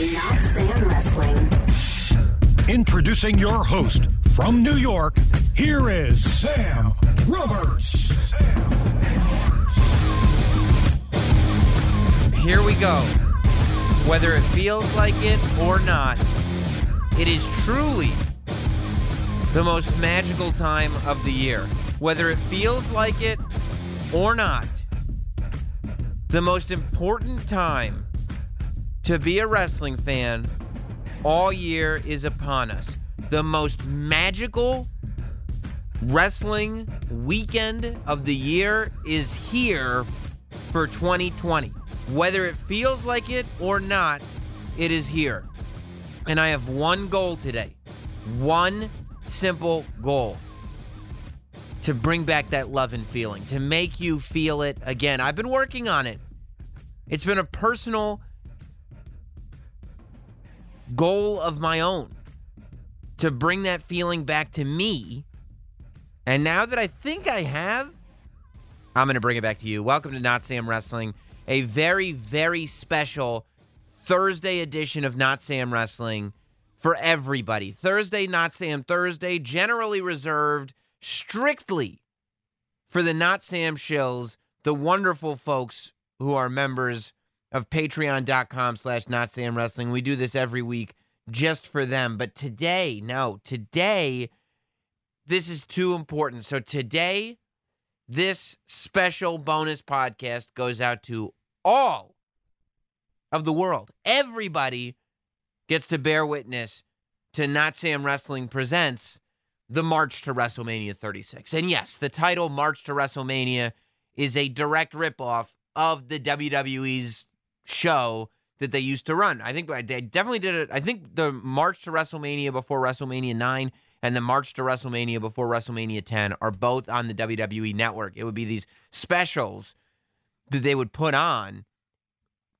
is not Sam Wrestling. Introducing your host from New York, here is Sam Roberts. Here we go. Whether it feels like it or not, it is truly the most magical time of the year. Whether it feels like it or not, the most important time to be a wrestling fan all year is upon us. The most magical wrestling weekend of the year is here for 2020. Whether it feels like it or not, it is here. And I have one goal today. One simple goal to bring back that love and feeling, to make you feel it again. I've been working on it. It's been a personal goal of my own to bring that feeling back to me. And now that I think I have, I'm going to bring it back to you. Welcome to Not Sam Wrestling, a very, very special Thursday edition of Not Sam Wrestling for everybody. Thursday, Not Sam Thursday, generally reserved strictly for the Not Sam shills, the wonderful folks who are members of patreon.com slash not Sam Wrestling. We do this every week just for them. But today, no, today, this is too important. So today, this special bonus podcast goes out to all of the world. Everybody gets to bear witness to Not Sam Wrestling Presents the March to WrestleMania 36. And yes, the title March to WrestleMania is a direct ripoff of the WWE's show that they used to run. I think they definitely did it. I think the March to WrestleMania before WrestleMania 9 and the March to WrestleMania before WrestleMania 10 are both on the WWE network. It would be these specials that they would put on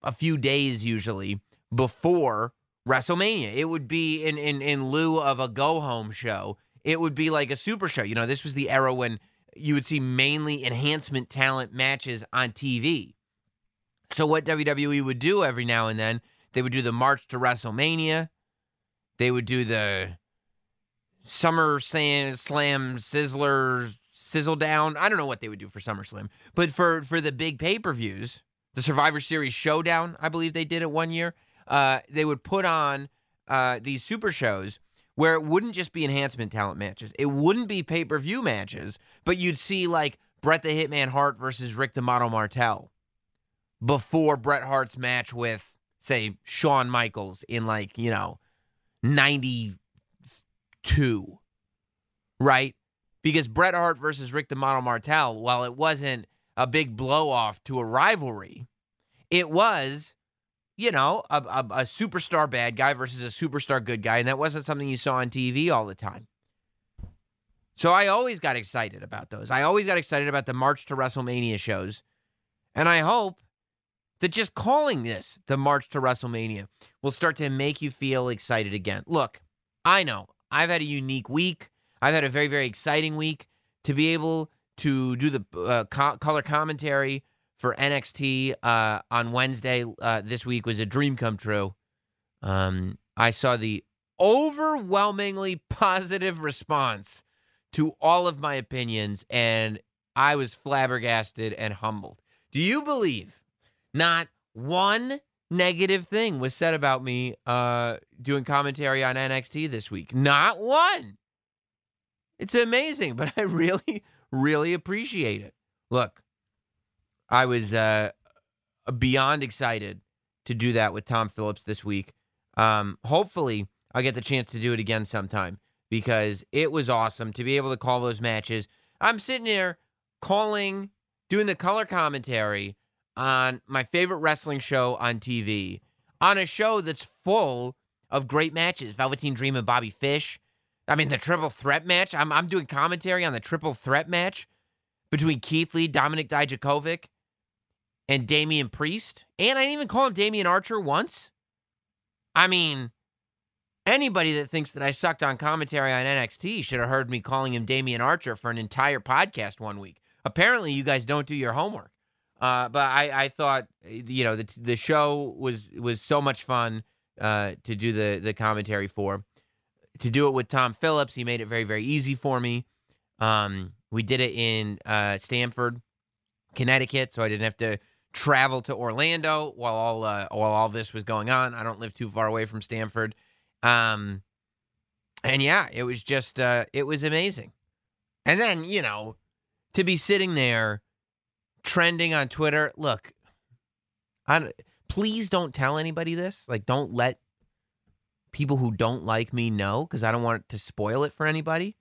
a few days usually before WrestleMania. It would be in in in lieu of a go home show. It would be like a super show. You know, this was the era when you would see mainly enhancement talent matches on TV. So what WWE would do every now and then, they would do the March to WrestleMania. They would do the Summer Slam, Sizzler Sizzle Down. I don't know what they would do for SummerSlam, but for for the big pay per views, the Survivor Series Showdown, I believe they did it one year. Uh, they would put on uh, these super shows where it wouldn't just be enhancement talent matches. It wouldn't be pay per view matches, but you'd see like Bret the Hitman Hart versus Rick the Model Martel before Bret Hart's match with, say, Shawn Michaels in like, you know, 92, right? Because Bret Hart versus Rick the Model Martel, while it wasn't a big blow off to a rivalry, it was, you know, a, a, a, superstar bad guy versus a superstar good guy. And that wasn't something you saw on TV all the time. So I always got excited about those. I always got excited about the March to WrestleMania shows. And I hope that just calling this the March to WrestleMania will start to make you feel excited again. Look, I know I've had a unique week. I've had a very, very exciting week to be able to do the uh, co- color commentary for NXT uh, on Wednesday uh, this week was a dream come true. Um, I saw the overwhelmingly positive response to all of my opinions, and I was flabbergasted and humbled. Do you believe not one negative thing was said about me uh, doing commentary on NXT this week. Not one. It's amazing, but I really, really appreciate it. Look, I was uh, beyond excited to do that with Tom Phillips this week. Um, hopefully, I'll get the chance to do it again sometime because it was awesome to be able to call those matches. I'm sitting here calling, doing the color commentary on my favorite wrestling show on TV, on a show that's full of great matches. Velveteen Dream and Bobby Fish. I mean, the triple threat match. I'm, I'm doing commentary on the triple threat match between Keith Lee, Dominik Dijakovic, and Damian Priest. And I didn't even call him Damien Archer once. I mean, anybody that thinks that I sucked on commentary on NXT should have heard me calling him Damien Archer for an entire podcast one week. Apparently, you guys don't do your homework. Uh, but I, I thought you know the the show was was so much fun uh, to do the the commentary for. To do it with Tom Phillips, he made it very very easy for me. Um, we did it in uh, Stamford, Connecticut, so I didn't have to travel to Orlando while all uh, while all this was going on. I don't live too far away from Stamford, um, and yeah, it was just uh, it was amazing. And then you know, to be sitting there trending on Twitter. Look, I please don't tell anybody this. Like, don't let people who don't like me know because I don't want to spoil it for anybody.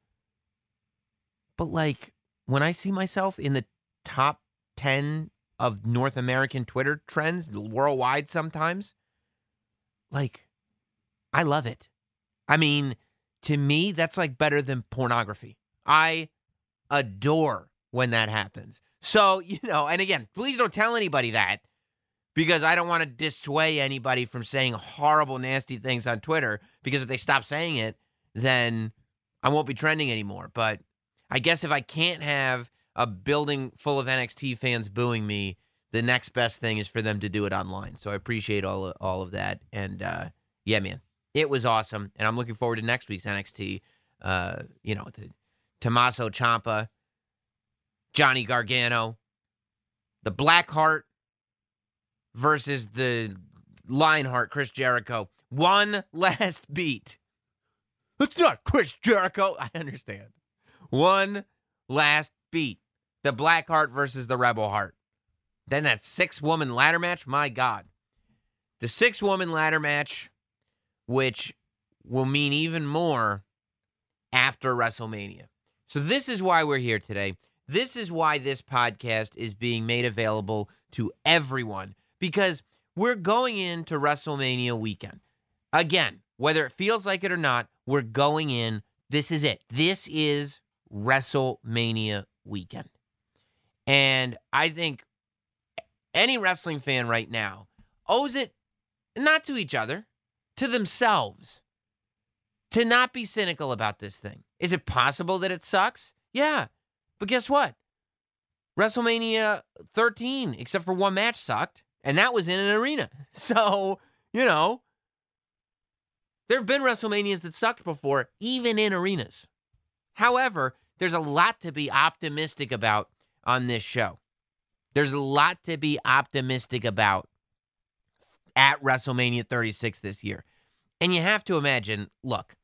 But like, when I see myself in the top 10 of North American Twitter trends worldwide sometimes, like, I love it. I mean, to me, that's like better than pornography. I adore when that happens. So, you know, and again, please don't tell anybody that because I don't want to dissuade anybody from saying horrible, nasty things on Twitter because if they stop saying it, then I won't be trending anymore. But I guess if I can't have a building full of NXT fans booing me, the next best thing is for them to do it online. So I appreciate all of, all of that. And uh, yeah, man, it was awesome. And I'm looking forward to next week's NXT. Uh, you know, the Tommaso Ciampa Johnny Gargano, the Blackheart versus the Lionheart, Chris Jericho. One last beat. It's not Chris Jericho. I understand. One last beat. The Blackheart versus the Rebel Heart. Then that six woman ladder match. My God. The six woman ladder match, which will mean even more after WrestleMania. So, this is why we're here today. This is why this podcast is being made available to everyone because we're going into WrestleMania weekend. Again, whether it feels like it or not, we're going in. This is it. This is WrestleMania weekend. And I think any wrestling fan right now owes it not to each other, to themselves, to not be cynical about this thing. Is it possible that it sucks? Yeah. But guess what? WrestleMania 13, except for one match, sucked, and that was in an arena. So, you know, there have been WrestleManias that sucked before, even in arenas. However, there's a lot to be optimistic about on this show. There's a lot to be optimistic about at WrestleMania 36 this year. And you have to imagine look,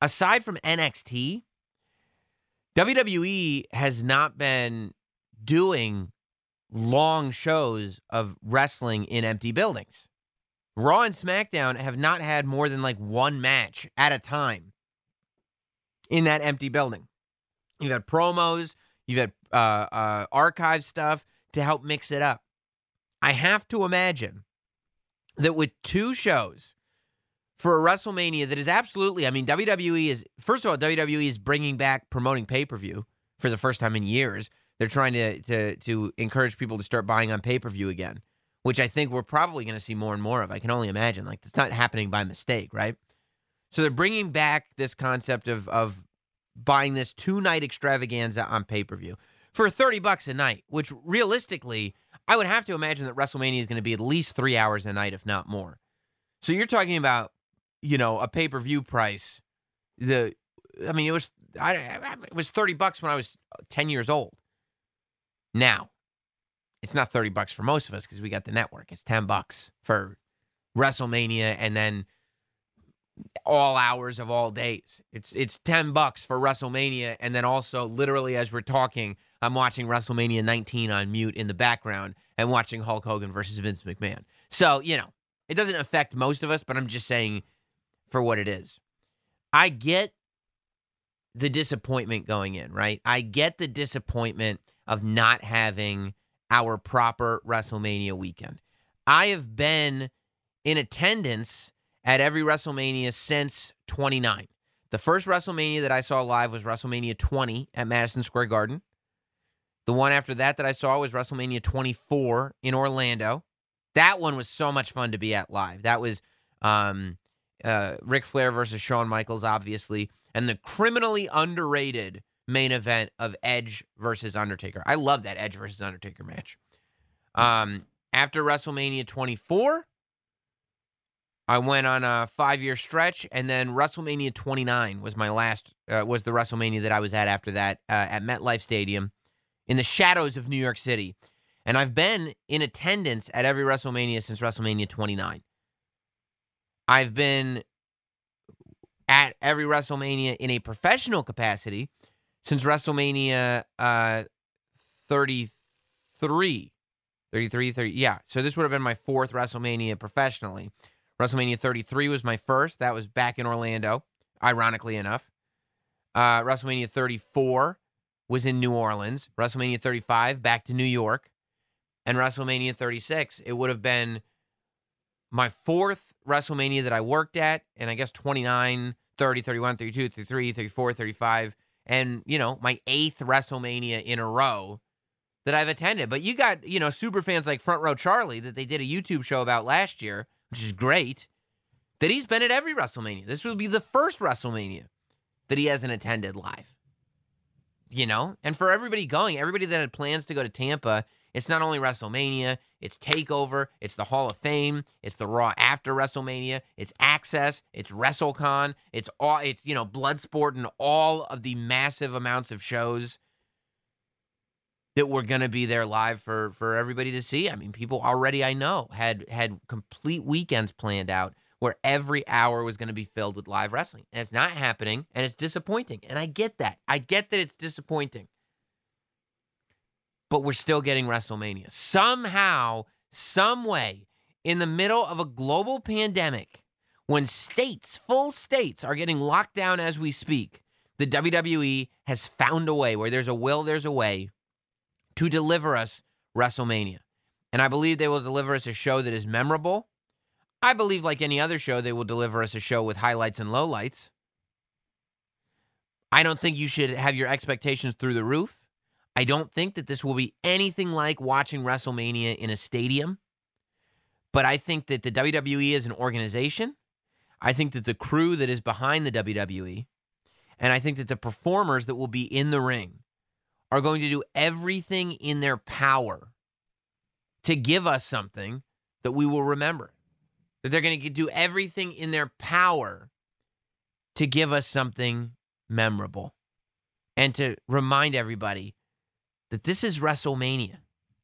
aside from NXT, WWE has not been doing long shows of wrestling in empty buildings. Raw and SmackDown have not had more than like one match at a time in that empty building. You've had promos, you've had uh, uh, archive stuff to help mix it up. I have to imagine that with two shows for a WrestleMania that is absolutely, I mean, WWE is, first of all, WWE is bringing back promoting pay per view for the first time in years. They're trying to, to, to encourage people to start buying on pay per view again, which I think we're probably going to see more and more of. I can only imagine. Like, it's not happening by mistake, right? So they're bringing back this concept of, of buying this two night extravaganza on pay per view for 30 bucks a night, which realistically, I would have to imagine that WrestleMania is going to be at least three hours a night, if not more. So you're talking about you know, a pay per view price. The, I mean, it was I, it was thirty bucks when I was uh, ten years old. Now, it's not thirty bucks for most of us because we got the network. It's ten bucks for WrestleMania, and then all hours of all days. It's it's 10 bucks for WrestleMania and then also literally as we're talking, I'm watching WrestleMania 19 on mute in the background and watching Hulk Hogan versus Vince McMahon. So, you know, it doesn't affect most of us, but I'm just saying for what it is. I get the disappointment going in, right? I get the disappointment of not having our proper WrestleMania weekend. I have been in attendance at every WrestleMania since 29. The first WrestleMania that I saw live was WrestleMania 20 at Madison Square Garden. The one after that that I saw was WrestleMania 24 in Orlando. That one was so much fun to be at live. That was um, uh, Ric Flair versus Shawn Michaels, obviously, and the criminally underrated main event of Edge versus Undertaker. I love that Edge versus Undertaker match. Um, after WrestleMania 24, I went on a five year stretch, and then WrestleMania 29 was my last, uh, was the WrestleMania that I was at after that uh, at MetLife Stadium in the shadows of New York City. And I've been in attendance at every WrestleMania since WrestleMania 29. I've been at every WrestleMania in a professional capacity since WrestleMania uh, 33. 33, 30. Yeah. So this would have been my fourth WrestleMania professionally. WrestleMania 33 was my first. That was back in Orlando, ironically enough. Uh, WrestleMania 34 was in New Orleans. WrestleMania 35 back to New York. And WrestleMania 36, it would have been my fourth WrestleMania that I worked at. And I guess 29, 30, 31, 32, 33, 34, 35. And, you know, my eighth WrestleMania in a row that I've attended. But you got, you know, super fans like Front Row Charlie that they did a YouTube show about last year, which is great, that he's been at every WrestleMania. This will be the first WrestleMania that he hasn't attended live. You know? And for everybody going, everybody that had plans to go to Tampa, it's not only WrestleMania, it's TakeOver, it's the Hall of Fame, it's the Raw after WrestleMania, it's Access, it's WrestleCon, it's all it's you know, Bloodsport and all of the massive amounts of shows that were going to be there live for for everybody to see. I mean, people already I know had had complete weekends planned out where every hour was going to be filled with live wrestling. And it's not happening and it's disappointing. And I get that. I get that it's disappointing. But we're still getting WrestleMania. Somehow, some way in the middle of a global pandemic when states, full states are getting locked down as we speak, the WWE has found a way where there's a will, there's a way to deliver us WrestleMania. And I believe they will deliver us a show that is memorable. I believe, like any other show, they will deliver us a show with highlights and lowlights. I don't think you should have your expectations through the roof. I don't think that this will be anything like watching WrestleMania in a stadium. But I think that the WWE is an organization. I think that the crew that is behind the WWE, and I think that the performers that will be in the ring are going to do everything in their power to give us something that we will remember. That they're going to do everything in their power to give us something memorable and to remind everybody that this is WrestleMania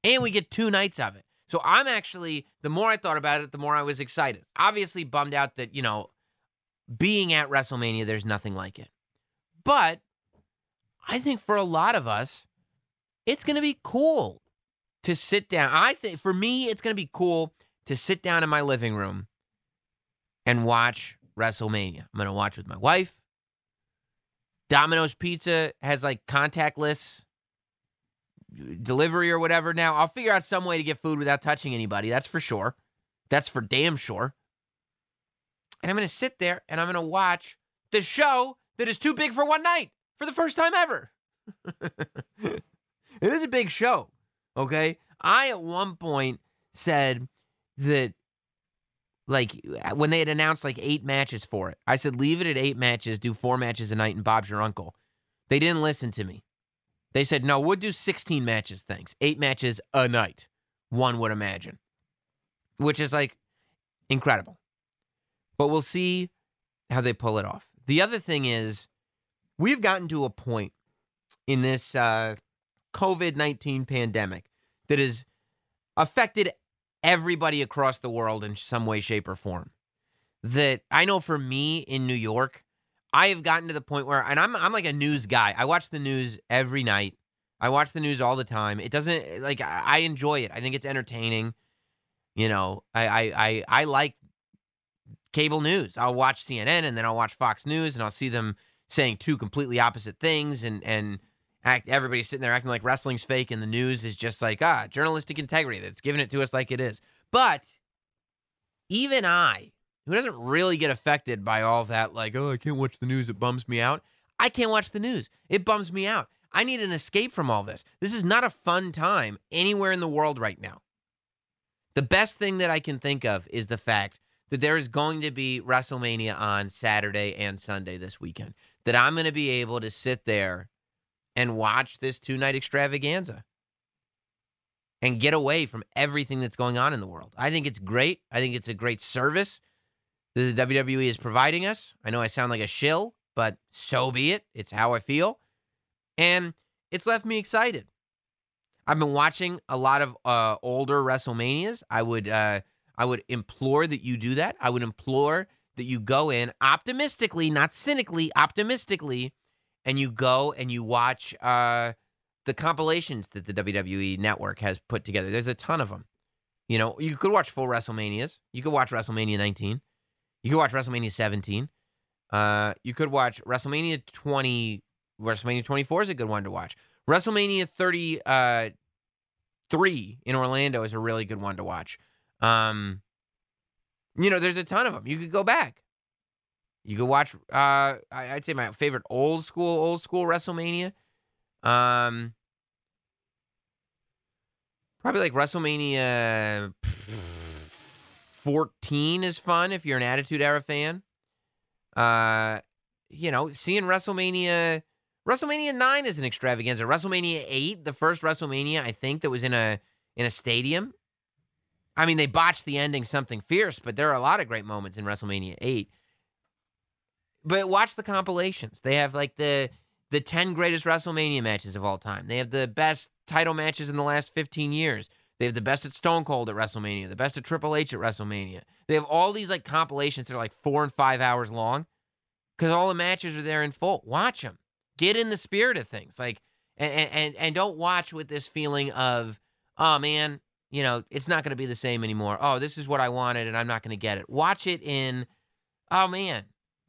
and we get two nights of it. So I'm actually, the more I thought about it, the more I was excited. Obviously, bummed out that, you know, being at WrestleMania, there's nothing like it. But I think for a lot of us, it's going to be cool to sit down. I think for me, it's going to be cool to sit down in my living room and watch WrestleMania. I'm going to watch with my wife. Domino's Pizza has like contactless delivery or whatever now. I'll figure out some way to get food without touching anybody. That's for sure. That's for damn sure. And I'm going to sit there and I'm going to watch the show that is too big for one night for the first time ever. it is a big show. Okay. I, at one point, said that, like, when they had announced like eight matches for it, I said, leave it at eight matches, do four matches a night, and Bob's your uncle. They didn't listen to me. They said, no, we'll do 16 matches, thanks. Eight matches a night, one would imagine, which is like incredible. But we'll see how they pull it off. The other thing is, we've gotten to a point in this uh, COVID 19 pandemic that has affected everybody across the world in some way, shape, or form. That I know for me in New York, I have gotten to the point where, and I'm I'm like a news guy. I watch the news every night. I watch the news all the time. It doesn't like I enjoy it. I think it's entertaining. You know, I I I, I like cable news. I'll watch CNN and then I'll watch Fox News and I'll see them saying two completely opposite things and and act everybody's sitting there acting like wrestling's fake and the news is just like ah journalistic integrity that's giving it to us like it is but even i who doesn't really get affected by all that like oh i can't watch the news it bums me out. I can't watch the news it bums me out. I need an escape from all this. This is not a fun time anywhere in the world right now. The best thing that i can think of is the fact that there is going to be wrestlemania on saturday and sunday this weekend that I'm going to be able to sit there and watch this two night extravaganza and get away from everything that's going on in the world. I think it's great. I think it's a great service the WWE is providing us. I know I sound like a shill, but so be it. It's how I feel. And it's left me excited. I've been watching a lot of uh, older WrestleManias. I would uh, I would implore that you do that. I would implore that you go in optimistically, not cynically, optimistically, and you go and you watch uh, the compilations that the WWE network has put together. There's a ton of them. You know, you could watch full WrestleManias. You could watch WrestleMania 19. You could watch WrestleMania 17. Uh, you could watch WrestleMania 20. WrestleMania 24 is a good one to watch. WrestleMania 33 uh, in Orlando is a really good one to watch. Um, you know, there's a ton of them. You could go back. You could watch. Uh, I'd say my favorite old school, old school WrestleMania. Um, probably like WrestleMania 14 is fun if you're an Attitude Era fan. Uh, you know, seeing WrestleMania WrestleMania 9 is an extravaganza. WrestleMania 8, the first WrestleMania I think that was in a in a stadium. I mean, they botched the ending something fierce, but there are a lot of great moments in WrestleMania 8. But watch the compilations. They have like the the 10 greatest WrestleMania matches of all time. They have the best title matches in the last 15 years. They have the best at Stone Cold at WrestleMania, the best at Triple H at WrestleMania. They have all these like compilations that are like four and five hours long because all the matches are there in full. Watch them. Get in the spirit of things. Like, and and and don't watch with this feeling of, oh man, you know, it's not going to be the same anymore. Oh, this is what I wanted, and I'm not going to get it. Watch it in, oh man,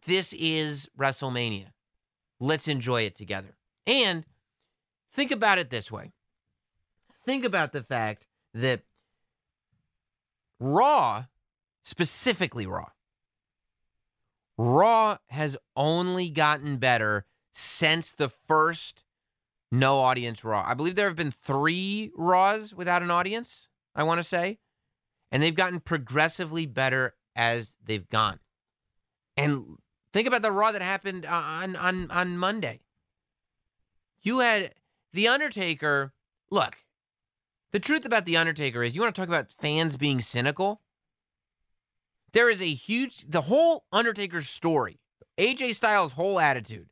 this is WrestleMania. Let's enjoy it together. And think about it this way. Think about the fact that Raw, specifically Raw, Raw has only gotten better since the first no audience Raw. I believe there have been three Raws without an audience, I want to say. And they've gotten progressively better as they've gone. And think about the Raw that happened uh, on, on, on Monday. You had The Undertaker. Look, the truth about The Undertaker is you want to talk about fans being cynical? There is a huge, the whole Undertaker story, AJ Styles' whole attitude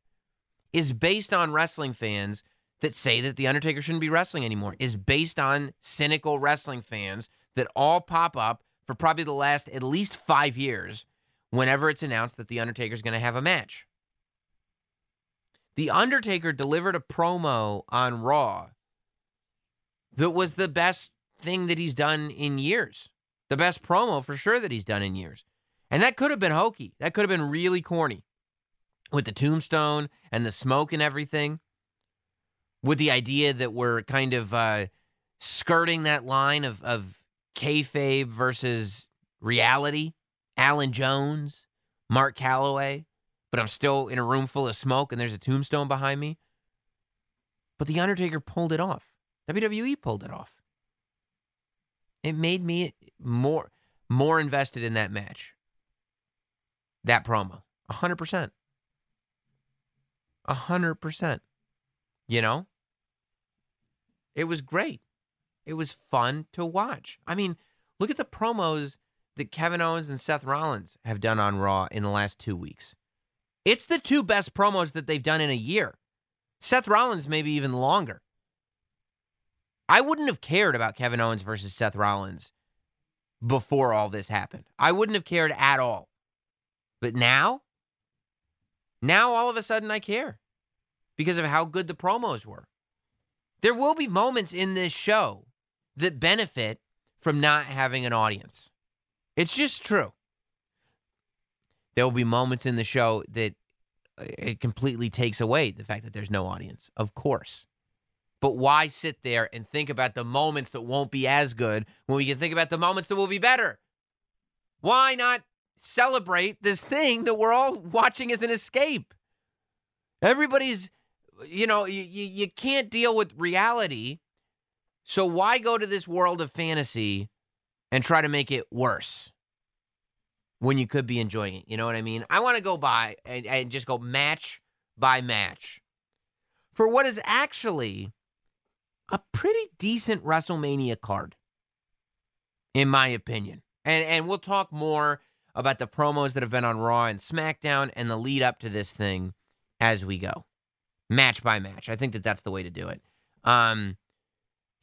is based on wrestling fans that say that The Undertaker shouldn't be wrestling anymore, is based on cynical wrestling fans that all pop up for probably the last at least five years whenever it's announced that The Undertaker is going to have a match. The Undertaker delivered a promo on Raw that was the best thing that he's done in years the best promo for sure that he's done in years. And that could have been hokey. That could have been really corny with the tombstone and the smoke and everything. With the idea that we're kind of uh, skirting that line of, of kayfabe versus reality. Alan Jones, Mark Calaway, but I'm still in a room full of smoke and there's a tombstone behind me. But The Undertaker pulled it off. WWE pulled it off. It made me more more invested in that match. That promo. A hundred percent. A hundred percent. You know? It was great. It was fun to watch. I mean, look at the promos that Kevin Owens and Seth Rollins have done on Raw in the last two weeks. It's the two best promos that they've done in a year. Seth Rollins, maybe even longer. I wouldn't have cared about Kevin Owens versus Seth Rollins before all this happened. I wouldn't have cared at all. But now, now all of a sudden I care because of how good the promos were. There will be moments in this show that benefit from not having an audience. It's just true. There will be moments in the show that uh, it completely takes away the fact that there's no audience, of course. But why sit there and think about the moments that won't be as good when we can think about the moments that will be better? Why not celebrate this thing that we're all watching as an escape? Everybody's, you know, you, you can't deal with reality. So why go to this world of fantasy and try to make it worse when you could be enjoying it? You know what I mean? I want to go by and, and just go match by match for what is actually a pretty decent WrestleMania card, in my opinion. And and we'll talk more about the promos that have been on Raw and SmackDown and the lead up to this thing as we go, match by match. I think that that's the way to do it. Um,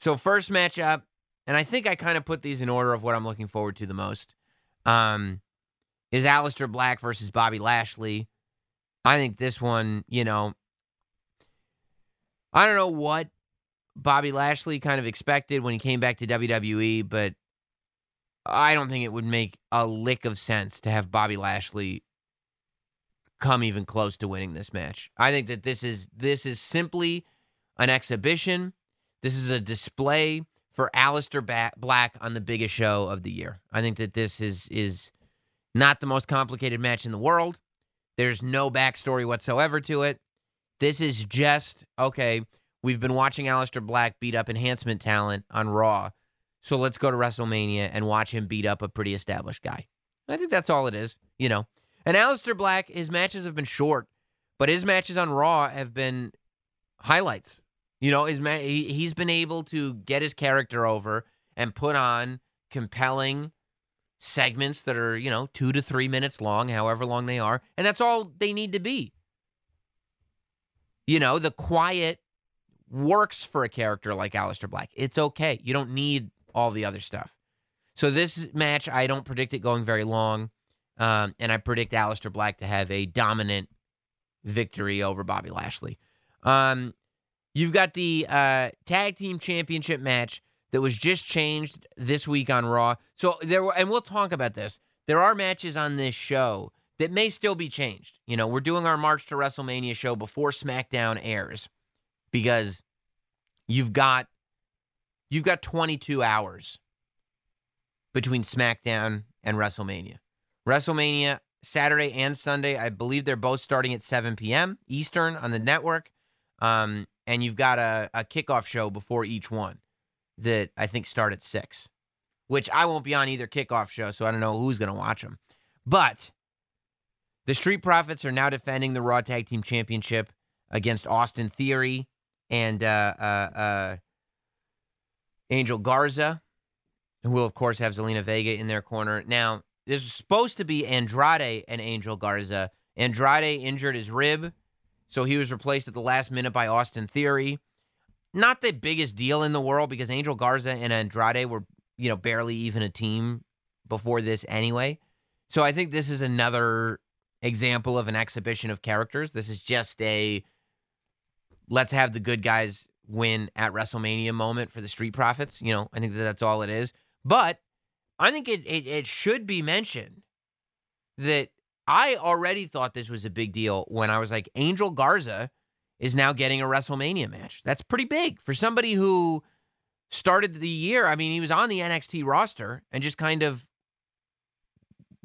so first matchup, and I think I kind of put these in order of what I'm looking forward to the most. Um, is Aleister Black versus Bobby Lashley. I think this one, you know, I don't know what Bobby Lashley kind of expected when he came back to WWE, but I don't think it would make a lick of sense to have Bobby Lashley come even close to winning this match. I think that this is this is simply an exhibition. This is a display for Aleister ba- Black on the biggest show of the year. I think that this is is not the most complicated match in the world. There's no backstory whatsoever to it. This is just okay. We've been watching Aleister Black beat up enhancement talent on Raw. So let's go to WrestleMania and watch him beat up a pretty established guy. And I think that's all it is, you know. And Aleister Black, his matches have been short, but his matches on Raw have been highlights. You know, his ma- he, he's been able to get his character over and put on compelling segments that are, you know, two to three minutes long, however long they are. And that's all they need to be. You know, the quiet works for a character like Aleister Black. It's okay. You don't need all the other stuff. So this match, I don't predict it going very long. Um, and I predict Aleister Black to have a dominant victory over Bobby Lashley. Um, you've got the uh, tag team championship match that was just changed this week on Raw. So there were, and we'll talk about this. There are matches on this show that may still be changed. You know, we're doing our March to WrestleMania show before SmackDown airs because you've got you've got 22 hours between SmackDown and WrestleMania. WrestleMania Saturday and Sunday, I believe they're both starting at 7 p.m. Eastern on the network. Um, and you've got a, a kickoff show before each one that I think start at 6, which I won't be on either kickoff show, so I don't know who's going to watch them. But the Street Profits are now defending the Raw Tag Team Championship against Austin Theory and uh, uh, uh, Angel Garza, who will, of course, have Zelina Vega in their corner. Now, there's supposed to be Andrade and Angel Garza. Andrade injured his rib, so he was replaced at the last minute by Austin Theory. Not the biggest deal in the world because Angel Garza and Andrade were, you know, barely even a team before this anyway. So I think this is another example of an exhibition of characters. This is just a let's have the good guys win at WrestleMania moment for the Street Profits. You know, I think that that's all it is. But I think it, it, it should be mentioned that I already thought this was a big deal when I was like, Angel Garza is now getting a WrestleMania match. That's pretty big for somebody who started the year. I mean, he was on the NXT roster and just kind of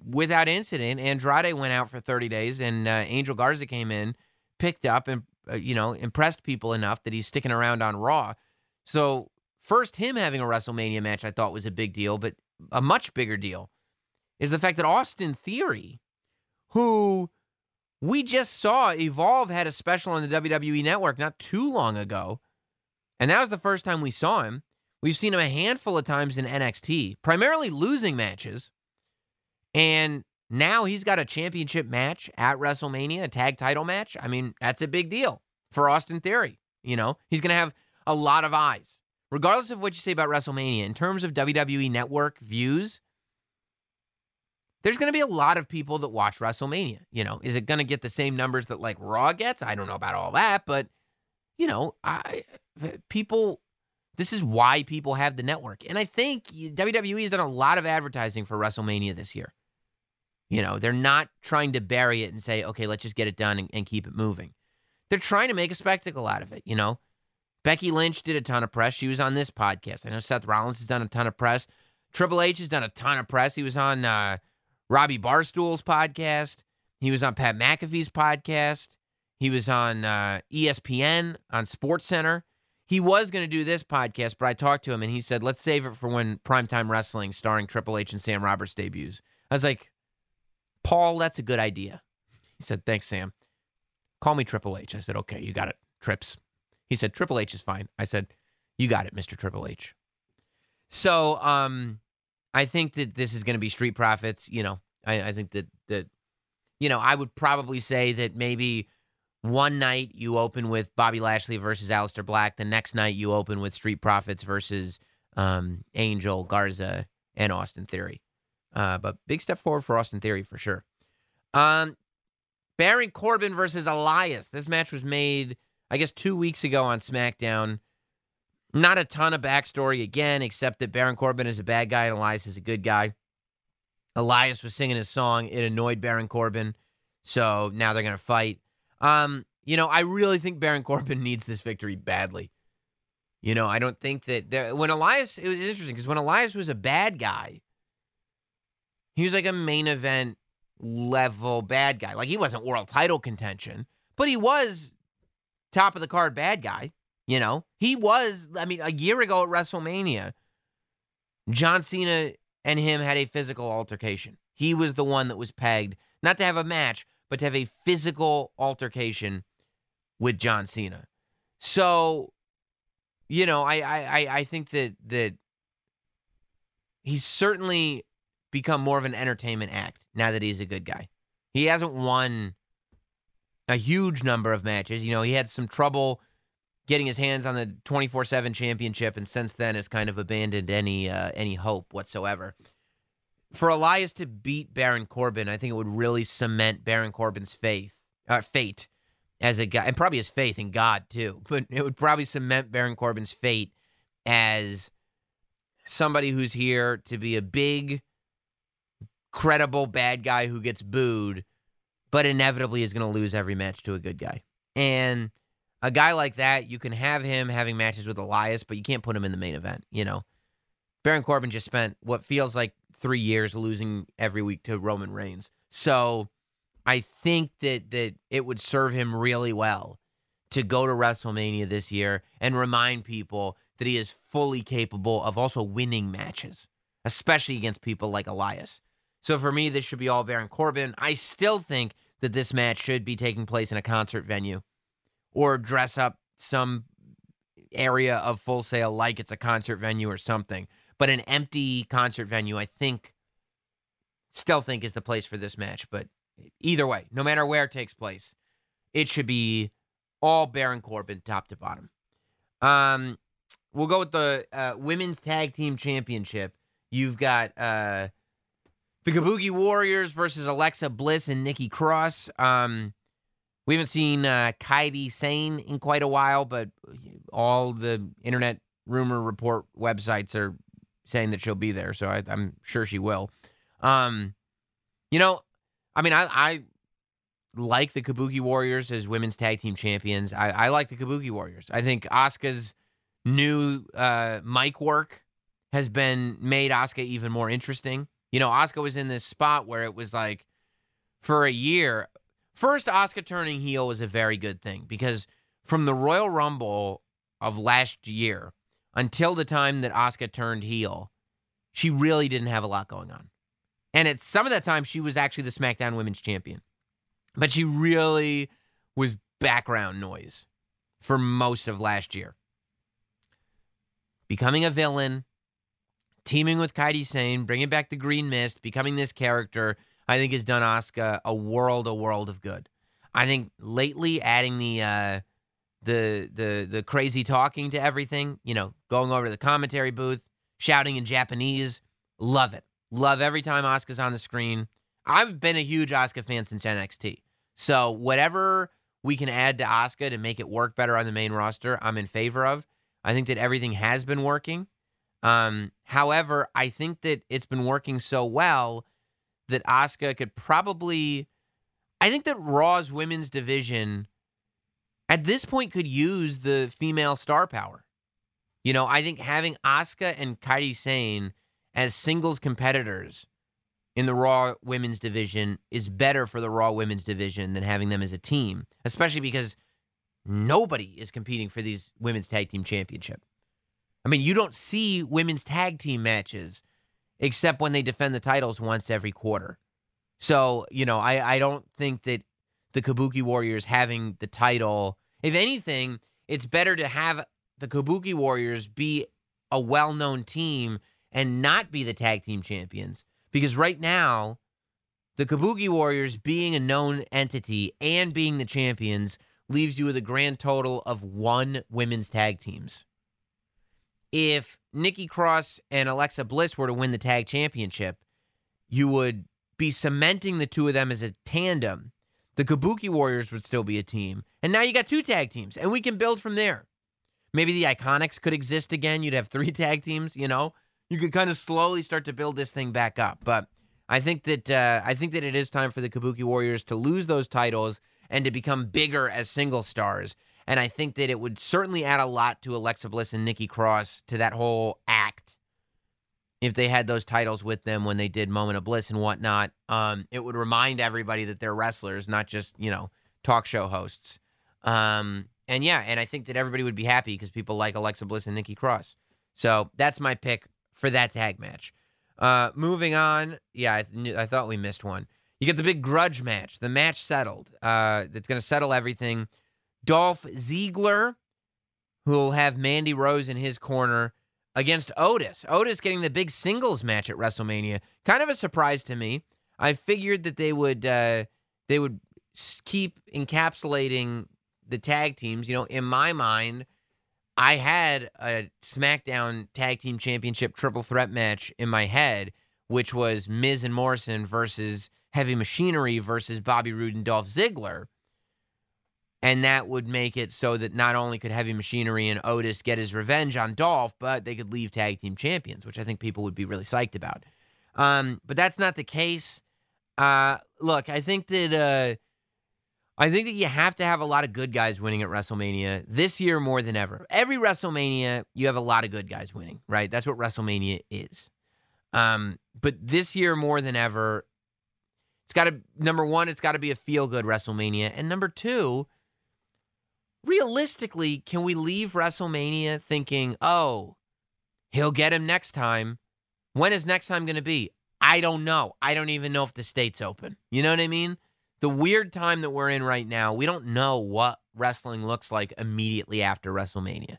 without incident. Andrade went out for 30 days and uh, Angel Garza came in, picked up, and Uh, you know, impressed people enough that he's sticking around on Raw. So, first, him having a WrestleMania match I thought was a big deal, but a much bigger deal is the fact that Austin Theory, who we just saw Evolve had a special on the WWE network not too long ago, and that was the first time we saw him. We've seen him a handful of times in NXT, primarily losing matches. And now he's got a championship match at WrestleMania, a tag title match. I mean, that's a big deal for Austin Theory. You know, he's going to have a lot of eyes. Regardless of what you say about WrestleMania, in terms of WWE network views, there's going to be a lot of people that watch WrestleMania. You know, is it going to get the same numbers that like Raw gets? I don't know about all that, but you know, I people this is why people have the network. And I think WWE has done a lot of advertising for WrestleMania this year. You know, they're not trying to bury it and say, okay, let's just get it done and, and, keep it moving. They're trying to make a spectacle out of it. You know, Becky Lynch did a ton of press. She was on this podcast. I know Seth Rollins has done a ton of press. Triple H has done a ton of press. He was on uh, Robbie Barstool's podcast. He was on Pat McAfee's podcast. He was on uh, ESPN on Sports Center. He was going to do this podcast, but I talked to him and he said, let's save it for when Primetime Wrestling starring Triple H and Sam Roberts debuts. I was like, Paul, that's a good idea. He said, Thanks, Sam. Call me Triple H. I said, Okay, you got it. Trips. He said, Triple H is fine. I said, You got it, Mr. Triple H. So um, I think that this is going to be Street Profits, you know, I, I think that that you know I would probably say that maybe one night you open with Bobby Lashley versus Aleister Black. The next night you open with Street Profits versus um, Angel Garza and Austin Theory. Uh, but big step forward for Austin Theory for sure. Um, Baron Corbin versus Elias. This match was made, I guess, two weeks ago on SmackDown. Not a ton of backstory again, except that Baron Corbin is a bad guy and Elias is a good guy. Elias was singing his song. It annoyed Baron Corbin. So now they're going to fight. Um, you know, I really think Baron Corbin needs this victory badly. You know, I don't think that there, when Elias, it was interesting because when Elias was a bad guy, he was like a main event level bad guy. Like he wasn't world title contention, but he was top of the card bad guy. You know, he was, I mean, a year ago at WrestleMania, John Cena and him had a physical altercation. He was the one that was pegged, not to have a match, but to have a physical altercation with John Cena. So, you know, I I I think that that he's certainly become more of an entertainment act now that he's a good guy. He hasn't won a huge number of matches. You know, he had some trouble getting his hands on the 24/7 championship and since then has kind of abandoned any uh, any hope whatsoever. For Elias to beat Baron Corbin, I think it would really cement Baron Corbin's faith uh, fate as a guy and probably his faith in God too. But it would probably cement Baron Corbin's fate as somebody who's here to be a big credible bad guy who gets booed but inevitably is going to lose every match to a good guy. And a guy like that, you can have him having matches with Elias, but you can't put him in the main event. You know, Baron Corbin just spent what feels like three years losing every week to Roman Reigns. So I think that that it would serve him really well to go to WrestleMania this year and remind people that he is fully capable of also winning matches, especially against people like Elias. So for me, this should be all Baron Corbin. I still think that this match should be taking place in a concert venue or dress up some area of Full Sail like it's a concert venue or something. But an empty concert venue, I think, still think is the place for this match. But either way, no matter where it takes place, it should be all Baron Corbin, top to bottom. Um, we'll go with the uh, women's tag team championship. You've got uh, the Kabuki Warriors versus Alexa Bliss and Nikki Cross. Um, we haven't seen uh, Kairi Sane in quite a while, but all the internet rumor report websites are saying that she'll be there, so I, am sure she will. Um, you know, I mean, I, I like the Kabuki Warriors as women's tag team champions. I, I like the Kabuki Warriors. I think Asuka's new uh, mic work has been made Asuka even more interesting. You know, Asuka was in this spot where it was like for a year, First, Asuka turning heel was a very good thing because from the Royal Rumble of last year until the time that Asuka turned heel, she really didn't have a lot going on. And at some of that time, she was actually the SmackDown Women's Champion. But she really was background noise for most of last year. Becoming a villain, teaming with Kairi Sane, bringing back the Green Mist, becoming this character I think has done Asuka a world, a world of good. I think lately adding the uh, the the the crazy talking to everything, you know, going over to the commentary booth, shouting in Japanese, love it. Love every time Asuka's on the screen. I've been a huge Asuka fan since NXT. So whatever we can add to Asuka to make it work better on the main roster, I'm in favor of. I think that everything has been working. Um, however, I think that it's been working so well that Asuka could probably. I think that Raw's women's division at this point could use the female star power. You know, I think having Asuka and Kairi Sane as singles competitors in the Raw women's division is better for the Raw women's division than having them as a team, especially because nobody is competing for these women's tag team championship. I mean, you don't see women's tag team matches except when they defend the titles once every quarter. So, you know, I, I don't think that the Kabuki Warriors having the title, if anything, it's better to have the Kabuki Warriors be a well known team and not be the tag team champions. Because right now, the Kabuki Warriors being a known entity and being the champions leaves you with a grand total of one women's tag teams. If Nikki Cross and Alexa Bliss were to win the tag championship, you would be cementing the two of them as a tandem. The Kabuki Warriors would still be a team. And now you got two tag teams, and we can build from there. Maybe the Iconics could exist again. You'd have three tag teams, you know? You could kind of slowly start to build this thing back up. But I think that uh, I think that it is time for the Kabuki Warriors to lose those titles and to become bigger as single stars. And I think that it would certainly add a lot to Alexa Bliss and Nikki Cross to that whole act if they had those titles with them when they did Moment of Bliss and whatnot. Um, it would remind everybody that they're wrestlers, not just you know talk show hosts. Um, and yeah, and I think that everybody would be happy because people like Alexa Bliss and Nikki Cross. So that's my pick for that tag match. Uh, moving on, yeah, I, th- I thought we missed one. You get the big grudge match, the match settled. Uh, that's going to settle everything. Dolph Ziggler, who will have Mandy Rose in his corner against Otis. Otis getting the big singles match at WrestleMania. Kind of a surprise to me. I figured that they would uh, they would keep encapsulating the tag teams. You know, in my mind, I had a SmackDown Tag Team Championship triple threat match in my head, which was Miz and Morrison versus Heavy Machinery versus Bobby Roode and Dolph Ziggler. And that would make it so that not only could Heavy Machinery and Otis get his revenge on Dolph, but they could leave tag team champions, which I think people would be really psyched about. Um, but that's not the case. Uh, look, I think that uh, I think that you have to have a lot of good guys winning at WrestleMania this year more than ever. Every WrestleMania, you have a lot of good guys winning, right? That's what WrestleMania is. Um, but this year more than ever, it's got to number one, it's got to be a feel good WrestleMania, and number two, realistically, can we leave WrestleMania thinking, oh, he'll get him next time? When is next time going to be? I don't know. I don't even know if the state's open. You know what I mean? the weird time that we're in right now, we don't know what wrestling looks like immediately after WrestleMania.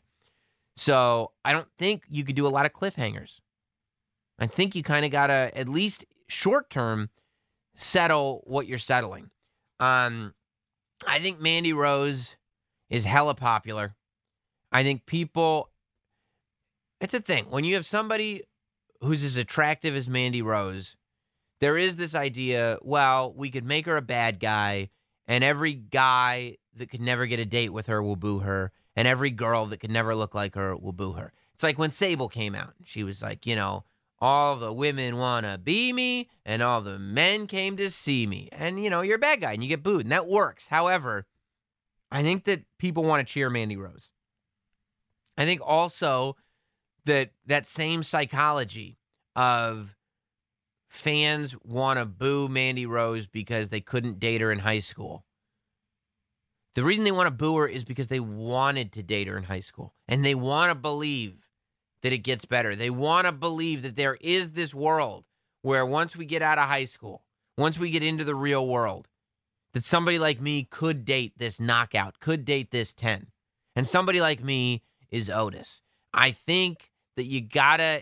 So I don't think you could do a lot of cliffhangers. I think you kind of got to, at least short term, settle what you're settling. Um, I think Mandy Rose is hella popular. I think people, it's a thing. When you have somebody who's as attractive as Mandy Rose, there is this idea well, we could make her a bad guy, and every guy that could never get a date with her will boo her, and every girl that could never look like her will boo her. It's like when Sable came out. She was like, you know, all the women want to be me, and all the men came to see me. And, you know, you're a bad guy and you get booed, and that works. However, I think that people want to cheer Mandy Rose. I think also that that same psychology of fans want to boo Mandy Rose because they couldn't date her in high school. The reason they want to boo her is because they wanted to date her in high school and they want to believe that it gets better. They want to believe that there is this world where once we get out of high school, once we get into the real world, that somebody like me could date this knockout, could date this 10. And somebody like me is Otis. I think that you got to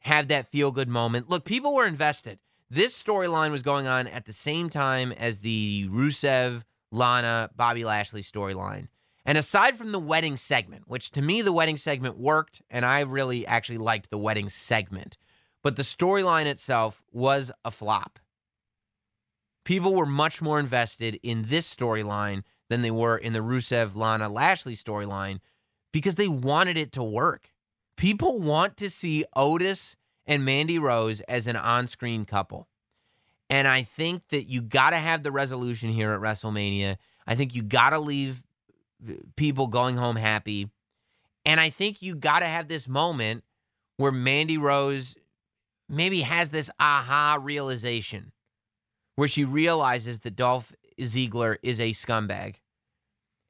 have that feel good moment. Look, people were invested. This storyline was going on at the same time as the Rusev, Lana, Bobby Lashley storyline. And aside from the wedding segment, which to me the wedding segment worked, and I really actually liked the wedding segment, but the storyline itself was a flop. People were much more invested in this storyline than they were in the Rusev, Lana, Lashley storyline because they wanted it to work. People want to see Otis and Mandy Rose as an on screen couple. And I think that you got to have the resolution here at WrestleMania. I think you got to leave uh, people going home happy. And I think you got to have this moment where Mandy Rose maybe has this aha realization where she realizes that Dolph Ziggler is a scumbag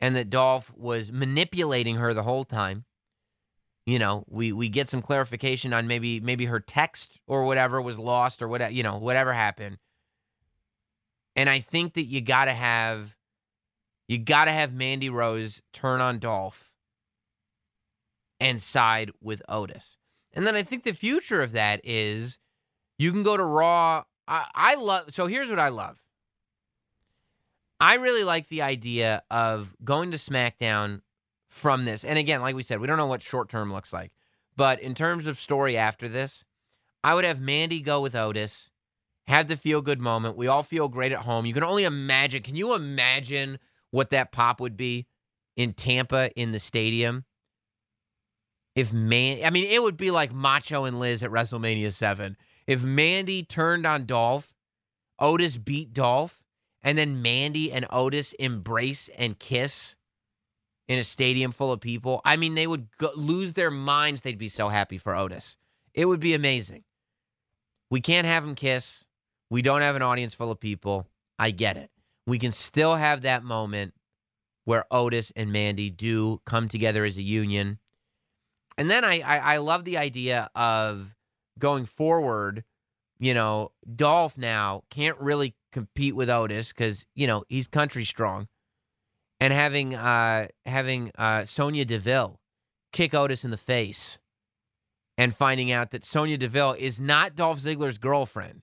and that Dolph was manipulating her the whole time you know, we we get some clarification on maybe maybe her text or whatever was lost or whatever, you know, whatever happened. And I think that you got to have you got to have Mandy Rose turn on Dolph and side with Otis. And then I think the future of that is you can go to Raw I, I love. So here's what I love. I really like the idea of going to SmackDown from this. And again, like we said, we don't know what short term looks like. But in terms of story after this, I would have Mandy go with Otis, have the feel good moment. We all feel great at home. You can only imagine. Can you imagine what that pop would be in Tampa in the stadium? If man, I mean, it would be like Macho and Liz at WrestleMania 7. If Mandy turned on Dolph, Otis beat Dolph, and then Mandy and Otis embrace and kiss in a stadium full of people, I mean, they would go, lose their minds. They'd be so happy for Otis. It would be amazing. We can't have them kiss. We don't have an audience full of people. I get it. We can still have that moment where Otis and Mandy do come together as a union. And then I, I, I love the idea of going forward. You know, Dolph now can't really compete with Otis because you know he's country strong, and having uh having uh Sonya Deville kick Otis in the face, and finding out that Sonya Deville is not Dolph Ziggler's girlfriend,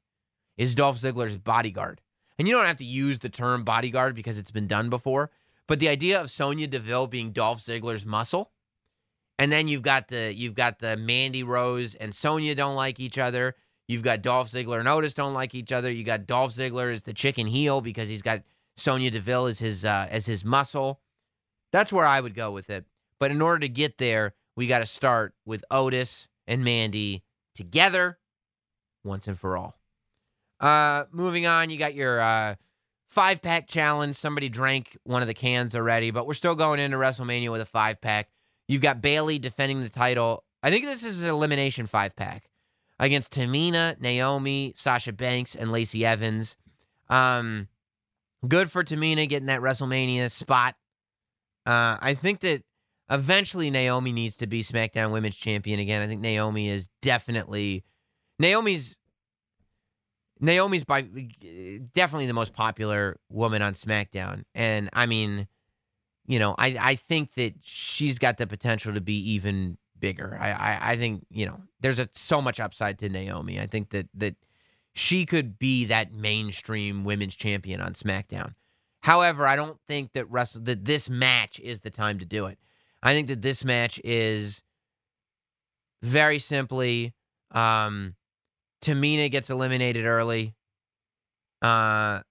is Dolph Ziggler's bodyguard. And you don't have to use the term bodyguard because it's been done before, but the idea of Sonya Deville being Dolph Ziggler's muscle and then you've got the you've got the Mandy Rose and Sonya don't like each other. You've got Dolph Ziggler and Otis don't like each other. You got Dolph Ziggler as the chicken heel because he's got Sonya Deville as his uh, as his muscle. That's where I would go with it. But in order to get there, we got to start with Otis and Mandy together once and for all. Uh, moving on, you got your uh, five pack challenge. Somebody drank one of the cans already, but we're still going into WrestleMania with a five pack. You've got Bayley defending the title. I think this is an elimination five pack against Tamina, Naomi, Sasha Banks, and Lacey Evans. Um, good for Tamina getting that WrestleMania spot. Uh, I think that eventually Naomi needs to be SmackDown Women's Champion again. I think Naomi is definitely Naomi's Naomi's by definitely the most popular woman on SmackDown, and I mean you know, I, I think that she's got the potential to be even bigger. I, I, I think, you know, there's a, so much upside to Naomi. I think that that she could be that mainstream women's champion on SmackDown. However, I don't think that wrestle that this match is the time to do it. I think that this match is very simply um Tamina gets eliminated early. Uh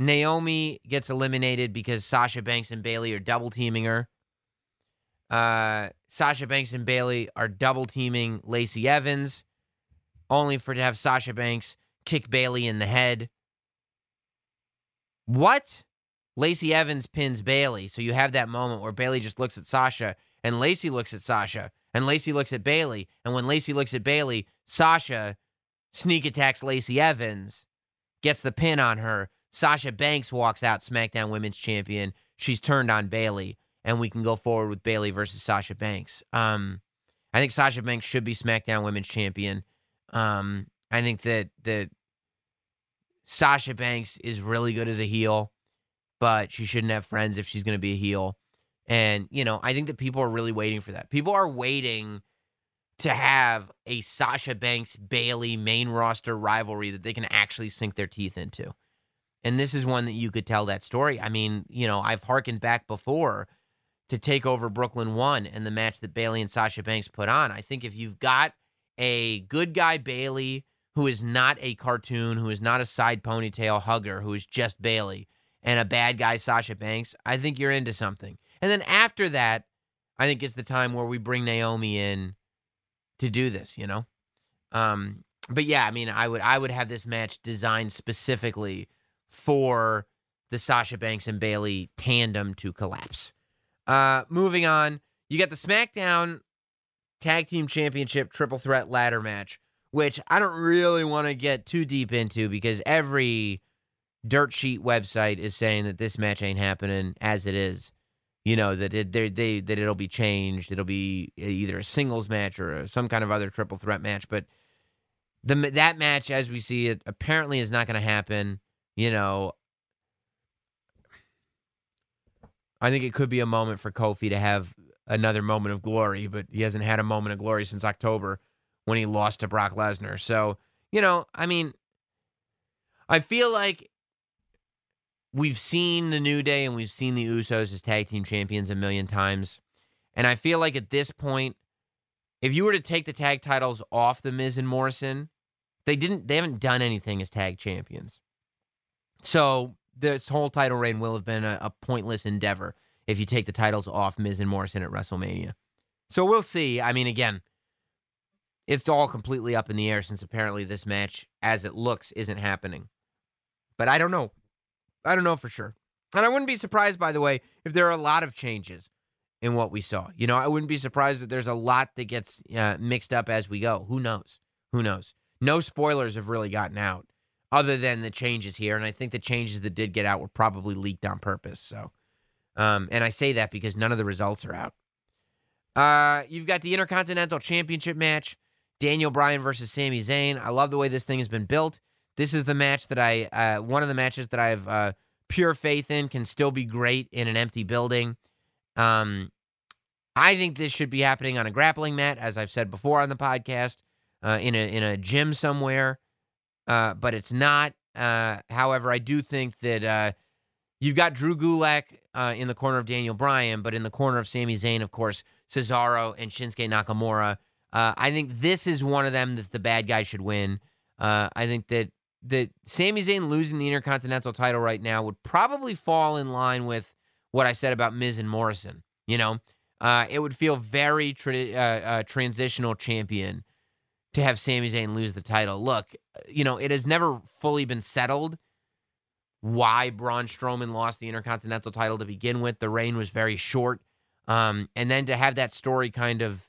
Naomi gets eliminated because Sasha Banks and Bayley are double teaming her. Uh, Sasha Banks and Bayley are double teaming Lacey Evans, only for to have Sasha Banks kick Bayley in the head. What? Lacey Evans pins Bayley, So you have that moment where Bayley just looks at Sasha and Lacey looks at Sasha and Lacey looks at Bayley, And when Lacey looks at Bayley, Sasha sneak attacks Lacey Evans, gets the pin on her. Sasha Banks walks out SmackDown Women's Champion. She's turned on Bayley, and we can go forward with Bayley versus Sasha Banks. Um, I think Sasha Banks should be SmackDown Women's Champion. Um, I think that that Sasha Banks is really good as a heel, but she shouldn't have friends if she's going to be a heel. And you know, I think that people are really waiting for that. People are waiting to have a Sasha Banks Bayley main roster rivalry that they can actually sink their teeth into. And this is one that you could tell that story. I mean, you know, I've harkened back before to take over Brooklyn One and the match that Bayley and Sasha Banks put on. I think if you've got a good guy Bayley who is not a cartoon, who is not a side ponytail hugger, who is just Bayley, and a bad guy Sasha Banks, I think you're into something. And then after that, I think it's the time where we bring Naomi in to do this, you know? Um, but yeah, I mean, I would I would have this match designed specifically for the Sasha Banks and Bayley tandem to collapse. Uh, moving on, you got the SmackDown Tag Team Championship Triple Threat Ladder match, which I don't really want to get too deep into because every dirt sheet website is saying that this match ain't happening as it is. You know that it they, they that it'll be changed. It'll be either a singles match or a, some kind of other triple threat match. But the that match, as we see it, apparently is not going to happen you know, I think it could be a moment for Kofi to have another moment of glory, but he hasn't had a moment of glory since October when he lost to Brock Lesnar. So, you know, I mean, I feel like we've seen the New Day and we've seen the Usos as tag team champions a million times. And I feel like at this point, if you were to take the tag titles off the Miz and Morrison, they didn't they haven't done anything as tag champions. So this whole title reign will have been a, a pointless endeavor if you take the titles off Miz and Morrison at WrestleMania. So we'll see. I mean, again, it's all completely up in the air since apparently this match, as it looks, isn't happening. But I don't know. I don't know for sure. And I wouldn't be surprised, by the way, if there are a lot of changes in what we saw. You know, I wouldn't be surprised if there's a lot that gets uh, mixed up as we go. Who knows? Who knows? No spoilers have really gotten out other than the changes here. And I think the changes that did get out were probably leaked on purpose. So, um, and I say that because none of the results are out. Uh, you've got the Intercontinental Championship match Daniel Bryan versus Sami Zayn. I love the way this thing has been built. This is the match that I, uh, one of the matches that I have uh, pure faith in can still be great in an empty building. Um, I think this should be happening on a grappling mat, as I've said before on the podcast, uh, in a in a gym somewhere. Uh, but it's not. Uh, however, I do think that uh, you've got Drew Gulak uh, in the corner of Daniel Bryan, but in the corner of Sami Zayn, of course, Cesaro and Shinsuke Nakamura. Uh, I think this is one of them that the bad guy should win. I think that that Sami Zayn losing the Intercontinental title right now would probably fall in line with what I said about Miz and Morrison. You know, it would feel very tra- transitional champion to have Sami Zayn lose the title. Look, you know, it has never fully been settled why Braun Strowman lost the Intercontinental title to begin with. The reign was very short. Um, and then to have that story kind of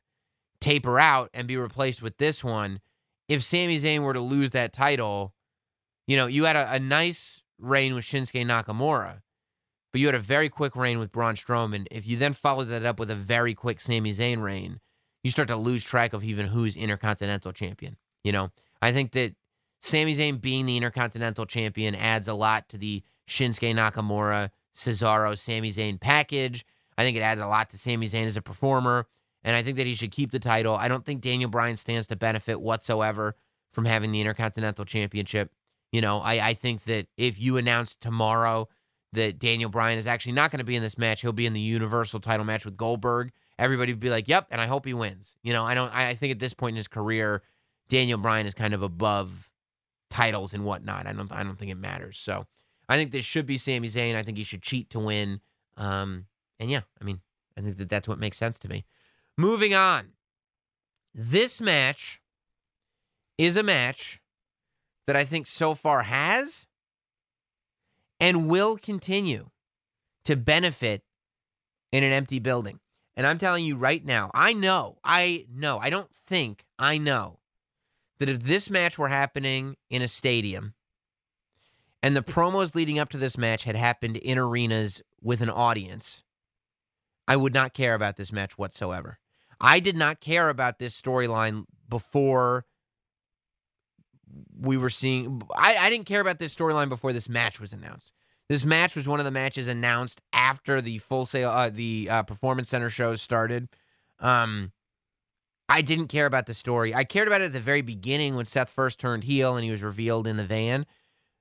taper out and be replaced with this one, if Sami Zayn were to lose that title, you know, you had a, a nice reign with Shinsuke Nakamura, but you had a very quick reign with Braun Strowman. If you then followed that up with a very quick Sami Zayn reign, you start to lose track of even who's Intercontinental Champion. You know, I think that Sami Zayn being the Intercontinental Champion adds a lot to the Shinsuke Nakamura, Cesaro, Sami Zayn package. I think it adds a lot to Sami Zayn as a performer, and I think that he should keep the title. I don't think Daniel Bryan stands to benefit whatsoever from having the Intercontinental Championship. You know, I, I think that if you announce tomorrow that Daniel Bryan is actually not going to be in this match, he'll be in the Universal title match with Goldberg. Everybody would be like, "Yep," and I hope he wins. You know, I don't. I think at this point in his career, Daniel Bryan is kind of above titles and whatnot. I don't. I don't think it matters. So, I think this should be Sami Zayn. I think he should cheat to win. Um, and yeah, I mean, I think that that's what makes sense to me. Moving on, this match is a match that I think so far has and will continue to benefit in an empty building. And I'm telling you right now, I know, I know, I don't think, I know that if this match were happening in a stadium and the promos leading up to this match had happened in arenas with an audience, I would not care about this match whatsoever. I did not care about this storyline before we were seeing. I, I didn't care about this storyline before this match was announced. This match was one of the matches announced after the Full Sail, uh, the uh, Performance Center shows started. Um, I didn't care about the story. I cared about it at the very beginning when Seth first turned heel and he was revealed in the van.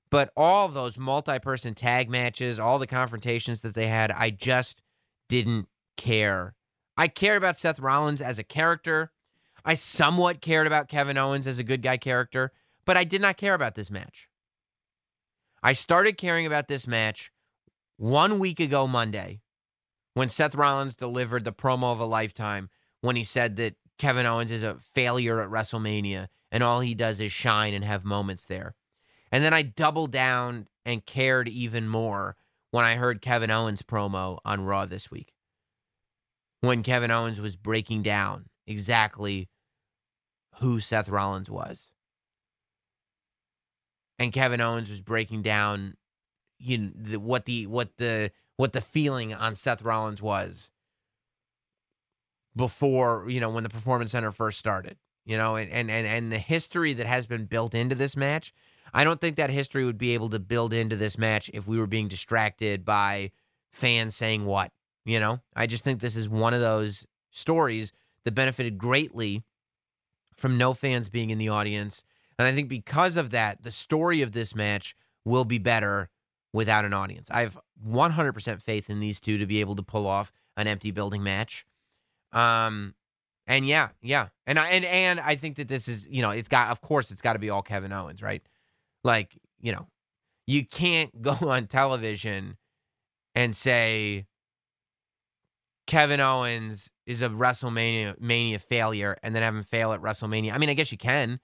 But all those multi-person tag matches, all the confrontations that they had, I just didn't care. I cared about Seth Rollins as a character. I somewhat cared about Kevin Owens as a good guy character but I did not care about this match. I started caring about this match one week ago, Monday, when Seth Rollins delivered the promo of a lifetime when he said that Kevin Owens is a failure at WrestleMania and all he does is shine and have moments there. And then I doubled down and cared even more when I heard Kevin Owens' promo on Raw this week. When Kevin Owens was breaking down exactly who Seth Rollins was and Kevin Owens was breaking down you know, the, what the what the what the feeling on Seth Rollins was before you know when the Performance Center first started. You know, and and and, and the history that has been built into this match. I don't think that history would be able to build into this match if we were being distracted by fans saying what. You know, I just think this is one of those stories that benefited greatly from no fans being in the audience and I think because of that, the story of this match will be better without an audience. I have 100% faith in these two to be able to pull off an empty building match. Um, and yeah, yeah, and I and and I think that this is you know it's got of course it's got to be all Kevin Owens, right? Like you know, you can't go on television and say Kevin Owens is a WrestleMania mania failure and then have him fail at WrestleMania. I mean, I guess you can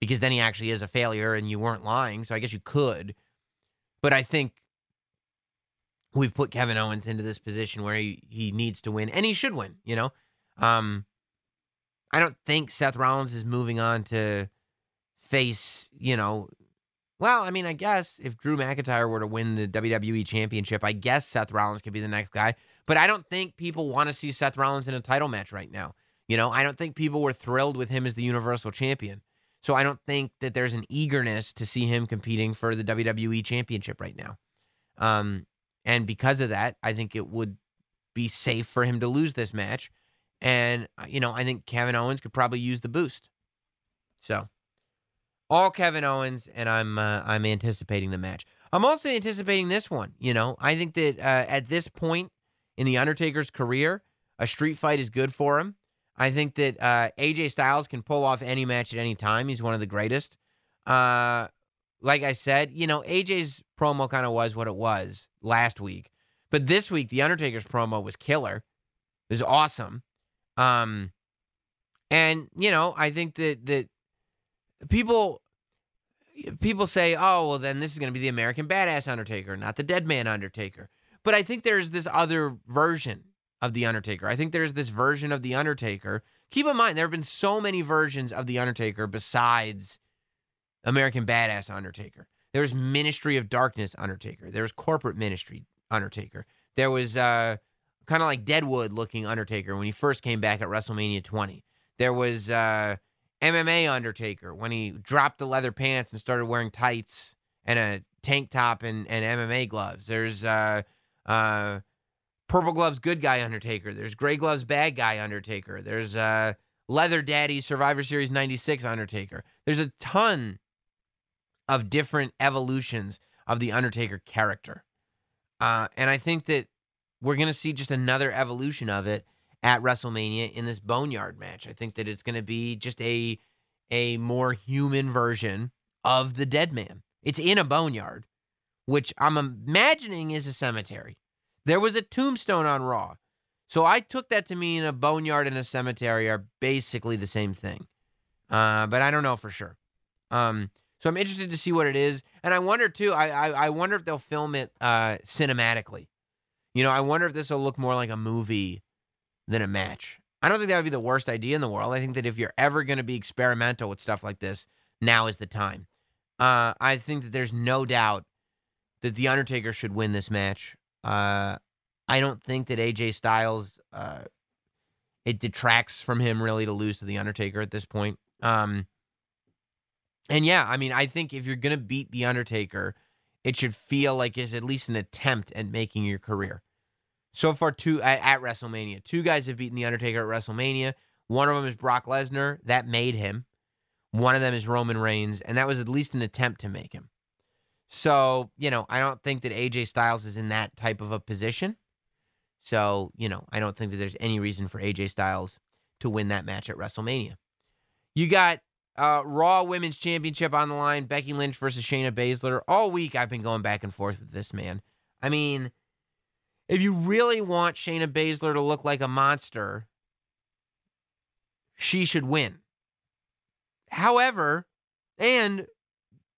because then he actually is a failure and you weren't lying. So I guess you could. But I think we've put Kevin Owens into this position where he, he needs to win and he should win, you know? Um, I don't think Seth Rollins is moving on to face, you know, well, I mean, I guess if Drew McIntyre were to win the WWE Championship, I guess Seth Rollins could be the next guy. But I don't think people want to see Seth Rollins in a title match right now. You know, I don't think people were thrilled with him as the Universal Champion. So I don't think that there's an eagerness to see him competing for the WWE Championship right now. Um, and because of that, I think it would be safe for him to lose this match. And, uh, you know, I think Kevin Owens could probably use the boost. So all Kevin Owens, and I'm uh, I'm anticipating the match. I'm also anticipating this one. You know, I think that uh, at this point in the Undertaker's career, a street fight is good for him. I think that uh, AJ Styles can pull off any match at any time. He's one of the greatest. Uh, like I said, you know, AJ's promo kind of was what it was last week, but this week the Undertaker's promo was killer. It was awesome. Um, and you know, I think that that people people say, "Oh, well, then this is going to be the American Badass Undertaker, not the Dead Man Undertaker." But I think there's this other version of the Undertaker. I think there's this version of the Undertaker. Keep in mind, there have been so many versions of the Undertaker besides American Badass Undertaker. There was Ministry of Darkness Undertaker. There was Corporate Ministry Undertaker. There was uh, kind of like Deadwood looking Undertaker when he first came back at WrestleMania 20. There was uh, MMA Undertaker when he dropped the leather pants and started wearing tights and a tank top and, and MMA gloves. There's uh, uh, Purple Gloves Good Guy Undertaker. There's Gray Gloves Bad Guy Undertaker. There's uh, Leather Daddy Survivor Series 96 Undertaker. There's a ton of different evolutions of the Undertaker character. Uh, and I think that we're going to see just another evolution of it at WrestleMania in this Boneyard match. I think that it's going to be just a a more human version of the dead man. It's in a boneyard, which I'm imagining is a cemetery. There was a tombstone on Raw. So I took that to mean a boneyard and a cemetery are basically the same thing. Uh, but I don't know for sure. Um, so I'm interested to see what it is. And I wonder too, I I, I wonder if they'll film it uh, cinematically. You know, I wonder if this will look more like a movie than a match. I don't think that would be the worst idea in the world. I think that if you're ever going to be experimental with stuff like this, now is the time. Uh, I think that there's no doubt that the Undertaker should win this match. Uh, I don't think that AJ Styles uh, it detracts from him really to lose to the Undertaker at this point. Um, and yeah, I mean, I think if you're gonna beat the Undertaker, it should feel like it's at least an attempt at making your career. So far, two at, at WrestleMania, two guys have beaten the Undertaker at WrestleMania. One of them is Brock Lesnar, that made him. One of them is Roman Reigns, and that was at least an attempt to make him. So, you know, I don't think that AJ Styles is in that type of a position. So, you know, I don't think that there's any reason for AJ Styles to win that match at WrestleMania. You got uh, Raw Women's Championship on the line, Becky Lynch versus Shayna Baszler. All week I've been going back and forth with this man. I mean, if you really want Shayna Baszler to look like a monster, she should win. However, and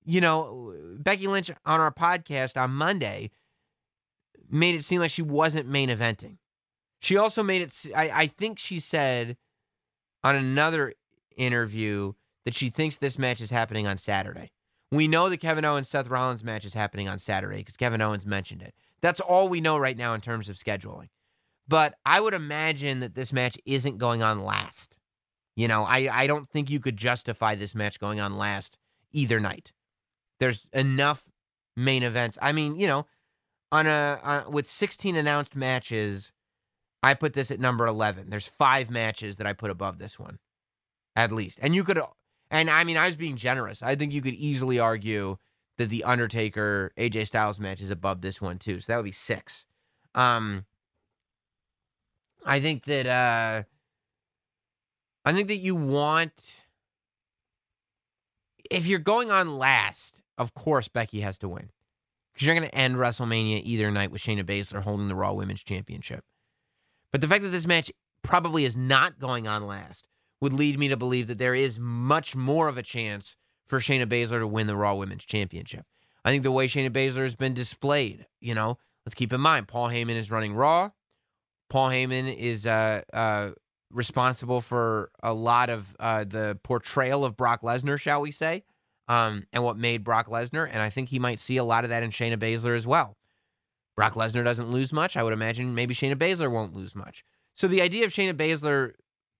you know, Becky Lynch on our podcast on Monday made it seem like she wasn't main eventing. She also made it. I, I think she said on another interview that she thinks this match is happening on Saturday. We know the Kevin Owens Seth Rollins match is happening on Saturday because Kevin Owens mentioned it. That's all we know right now in terms of scheduling. But I would imagine that this match isn't going on last. You know, I, I don't think you could justify this match going on last either night. There's enough main events. I mean, you know, on a on, with 16 announced matches, I put this at number 11. There's five matches that I put above this one, at least. And you could, and I mean, I was being generous. I think you could easily argue that the Undertaker AJ Styles match is above this one too. So that would be six. Um, I think that uh, I think that you want if you're going on last, of course Becky has to win because you're going to end WrestleMania either night with Shayna Baszler holding the Raw Women's Championship. But the fact that this match probably is not going on last would lead me to believe that there is much more of a chance for Shayna Baszler to win the Raw Women's Championship. I think the way Shayna Baszler has been displayed, you know, let's keep in mind Paul Heyman is running Raw. Paul Heyman is uh, uh, responsible for a lot of uh, the portrayal of Brock Lesnar, shall we say, um, and what made Brock Lesnar. And I think he might see a lot of that in Shayna Baszler as well. Brock Lesnar doesn't lose much. I would imagine maybe Shayna Baszler won't lose much. So the idea of Shayna Baszler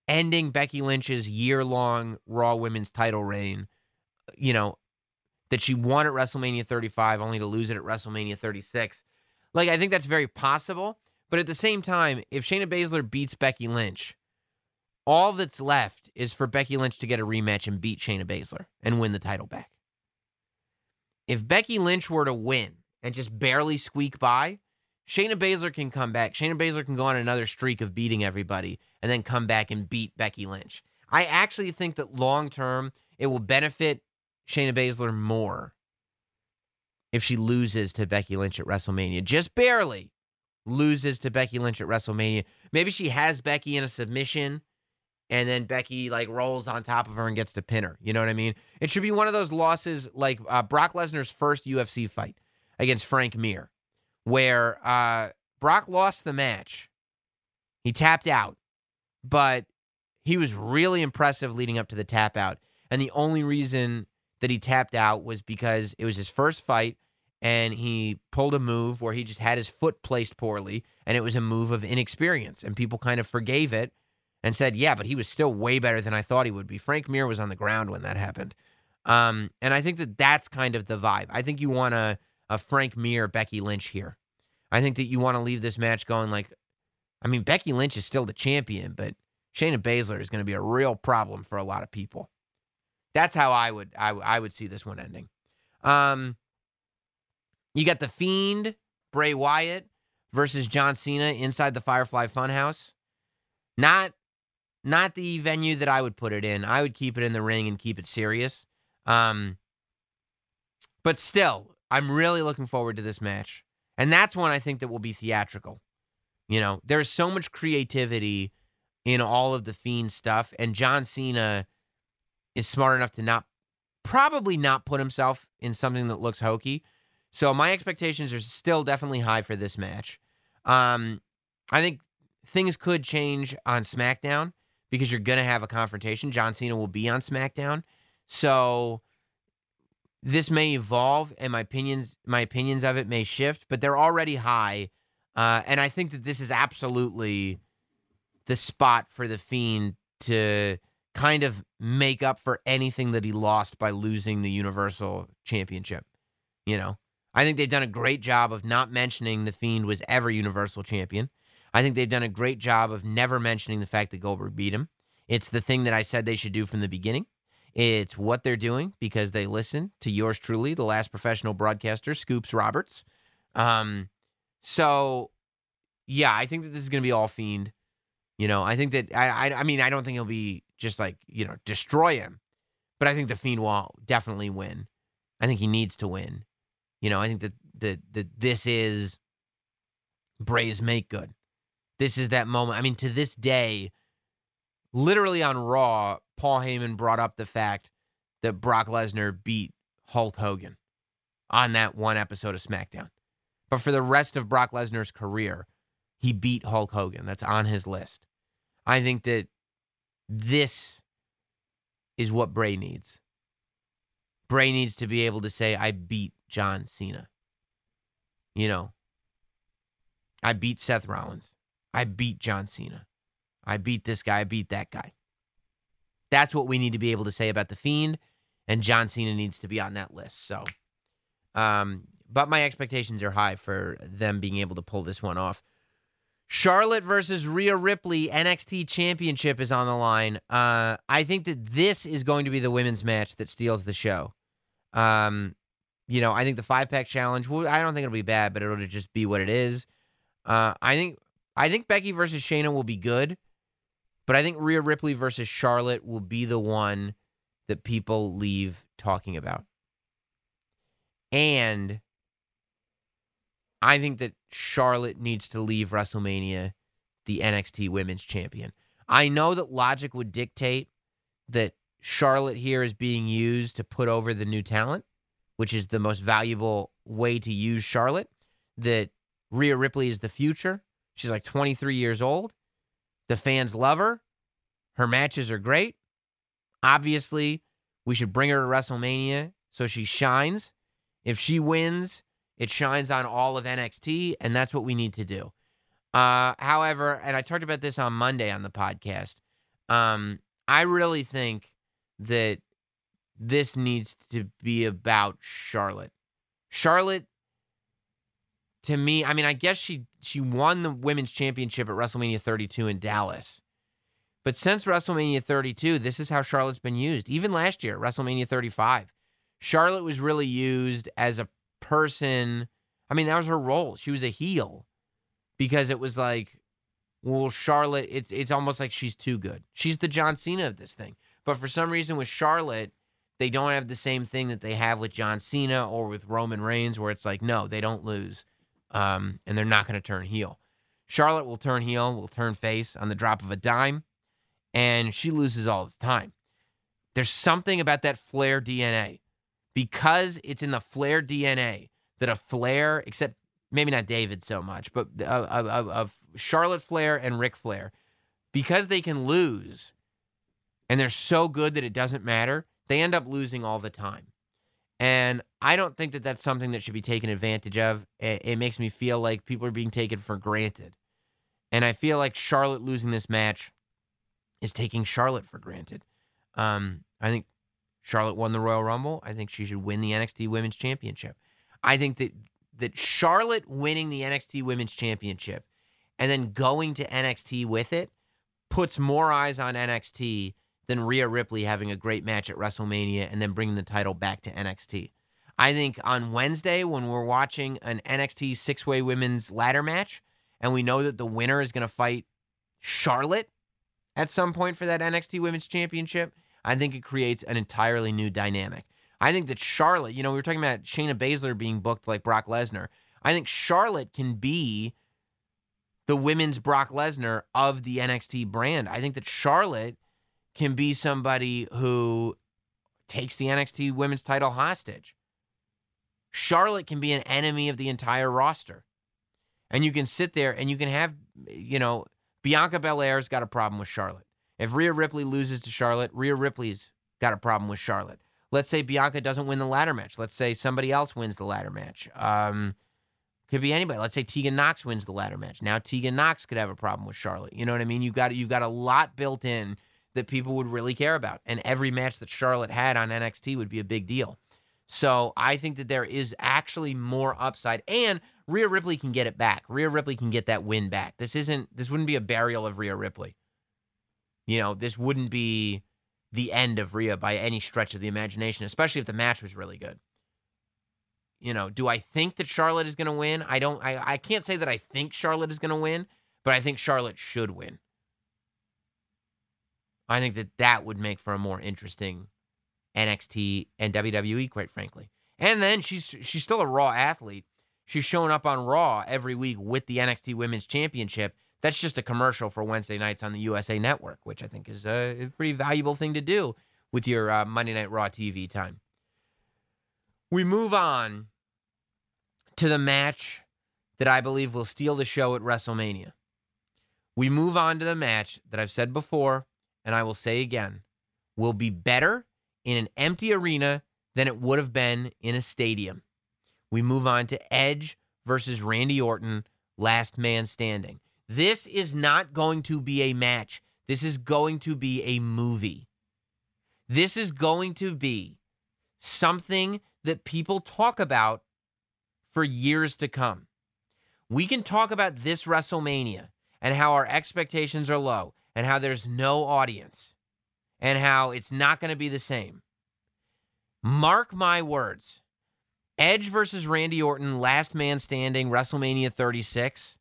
ending Becky Lynch's year long Raw Women's title reign, you know, that she won at WrestleMania 35 only to lose it at WrestleMania 36. Like, I think that's very possible. But at the same time, if Shayna Baszler beats Becky Lynch, all that's left is for Becky Lynch to get a rematch and beat Shayna Baszler and win the title back. If Becky Lynch were to win and just barely squeak by, Shayna Baszler can come back. Shayna Baszler can go on another streak of beating everybody and then come back and beat Becky Lynch. I actually think that long term, it will benefit Shayna Baszler more if she loses to Becky Lynch at WrestleMania. Just barely loses to Becky Lynch at WrestleMania. Maybe she has Becky in a submission and then Becky like rolls on top of her and gets to pin her. You know what I mean? It should be one of those losses like uh, Brock Lesnar's first UFC fight against Frank Mir where uh, Brock lost the match. He tapped out, but he was really impressive leading up to the tap out. And the only reason that he tapped out was because it was his first fight and he pulled a move where he just had his foot placed poorly and it was a move of inexperience. And people kind of forgave it and said, yeah, but he was still way better than I thought he would be. Frank Mir was on the ground when that happened. Um, and I think that that's kind of the vibe. I think you want a, a Frank Mir, Becky Lynch here. I think that you want to leave this match going like, I mean, Becky Lynch is still the champion, but Shayna Baszler is going to be a real problem for a lot of people. That's how I would I, I would see this one ending. Um, you got the Fiend Bray Wyatt versus John Cena inside the Firefly Funhouse. Not not the venue that I would put it in. I would keep it in the ring and keep it serious. Um, but still, I'm really looking forward to this match. And that's one I think that will be theatrical. You know, there's so much creativity in all of the Fiend stuff, and John Cena is smart enough to not probably not put himself in something that looks hokey. So my expectations are still definitely high for this match. Um, I think things could change on SmackDown because you're gonna have a confrontation. John Cena will be on SmackDown, so this may evolve and my opinions my opinions of it may shift but they're already high uh, and i think that this is absolutely the spot for the fiend to kind of make up for anything that he lost by losing the universal championship you know? I think they've done a great job of not mentioning the fiend was ever universal champion i think they've done a great job of never mentioning the fact that goldberg beat him it's the thing that i said they should do from the beginning it's what they're doing because they listen to yours truly, the last professional broadcaster, Scoops Roberts. Um, so yeah, I think that this is going to be all fiend. You know, I think that I, I, I mean, I don't think he'll be just like you know destroy him, but I think the fiend will definitely win. I think he needs to win. You know, I think that that that this is Bray's make good. This is that moment. I mean, to this day, literally on Raw, Paul Heyman brought up the fact that Brock Lesnar beat Hulk Hogan on that one episode of SmackDown. But for the rest of Brock Lesnar's career, he beat Hulk Hogan. That's on his list. I think that this is what Bray needs. Bray needs to be able to say, I beat John Cena. You know, I beat Seth Rollins. I beat John Cena. I beat this guy, I beat that guy. That's what we need to be able to say about the Fiend, and John Cena needs to be on that list. So, um, but my expectations are high for them being able to pull this one off. Charlotte versus Rhea Ripley NXT Championship is on the line. Uh, I think that this is going to be the women's match that steals the show. Um, you know, I think the five pack challenge. Well, I don't think it'll be bad, but it'll just be what it is. Uh, I think I think Becky versus Shayna will be good, but I think Rhea Ripley versus Charlotte will be the one that people leave talking about. And I think that Charlotte needs to leave WrestleMania the NXT Women's Champion. I know that logic would dictate that Charlotte here is being used to put over the new talent, which is the most valuable way to use Charlotte. That Rhea Ripley is the future. She's like 23 years old. The fans love her. Her matches are great. Obviously, we should bring her to WrestleMania so she shines. If she wins, it shines on all of NXT, and that's what we need to do. Uh, however, and I talked about this on Monday on the podcast. Um, I really think that this needs to be about Charlotte. Charlotte, to me, I mean, I guess she she won the women's championship at WrestleMania 32 in Dallas. But since WrestleMania 32, this is how Charlotte's been used. Even last year, WrestleMania 35, Charlotte was really used as a person. I mean, that was her role. She was a heel because it was like, well, Charlotte, it's it's almost like she's too good. She's the John Cena of this thing. But for some reason with Charlotte, they don't have the same thing that they have with John Cena or with Roman Reigns, where it's like, no, they don't lose. Um, and they're not going to turn heel. Charlotte will turn heel, will turn face on the drop of a dime, and she loses all the time. There's something about that Flair DNA. Because it's in the Flair DNA that a Flair, except maybe not David so much, but of, Charlotte Flair and Ric Flair, because they can lose and they're so good that it doesn't matter, they end up losing all the time. And I don't think that that's something that should be taken advantage of. It, it, makes me feel like people are being taken for granted. And I feel like Charlotte losing this match is taking Charlotte for granted. Um, I think Charlotte won the Royal Rumble. I think she should win the NXT Women's Championship. I think that that Charlotte winning the NXT Women's Championship and then going to NXT with it puts more eyes on NXT than Rhea Ripley having a great match at WrestleMania and then bringing the title back to NXT. I think on Wednesday, when we're watching an NXT six way women's ladder match, and we know that the winner is going to fight Charlotte at some point for that NXT Women's Championship, I think it creates an entirely new dynamic. I think that Charlotte, you know, we were talking about Shayna Baszler being booked like Brock Lesnar. I think Charlotte can be the women's Brock Lesnar of the NXT brand. I think that Charlotte can be somebody who takes the NXT women's title hostage. Charlotte can be an enemy of the entire roster. And you can sit there and you can have, you know, Bianca Belair's got a problem with Charlotte. If Rhea Ripley loses to Charlotte, Rhea Ripley's got a problem with Charlotte. Let's say Bianca doesn't win the ladder match. Let's say somebody else wins the ladder match. Um, could be anybody. Let's say Tegan Nox wins the ladder match. Now Tegan Nox could have a problem with Charlotte. You know what I mean? You've got you've got a lot built in that people would really care about. And every match that Charlotte had on NXT would be a big deal. So I think that there is actually more upside. And Rhea Ripley can get it back. Rhea Ripley can get that win back. This isn't this wouldn't be a burial of Rhea Ripley. You know, this wouldn't be the end of Rhea by any stretch of the imagination, especially if the match was really good. You know, do I think that Charlotte is going to win? I don't I I can't say that I think Charlotte is going to win, but I think Charlotte should win. I think that that would make for a more interesting NXT and WWE, quite frankly. And then she's she's still a Raw athlete. She's showing up on Raw every week with the NXT Women's Championship. That's just a commercial for Wednesday nights on the USA Network, which I think is a, pretty valuable thing to do with your uh, Monday Night Raw TV time. We move on to the match that I believe will steal the show at WrestleMania. We move on to the match that I've said before and I will say again, will be better in an empty arena than it would have been in a stadium. We move on to Edge versus Randy Orton, last man standing. This is not going to be a match. This is going to be a movie. This is going to be something that people talk about for years to come. We can talk about this WrestleMania and how our expectations are low and how there's no audience and how it's not going to be the same. Mark my words. Edge versus Randy Orton, last man standing, WrestleMania 36,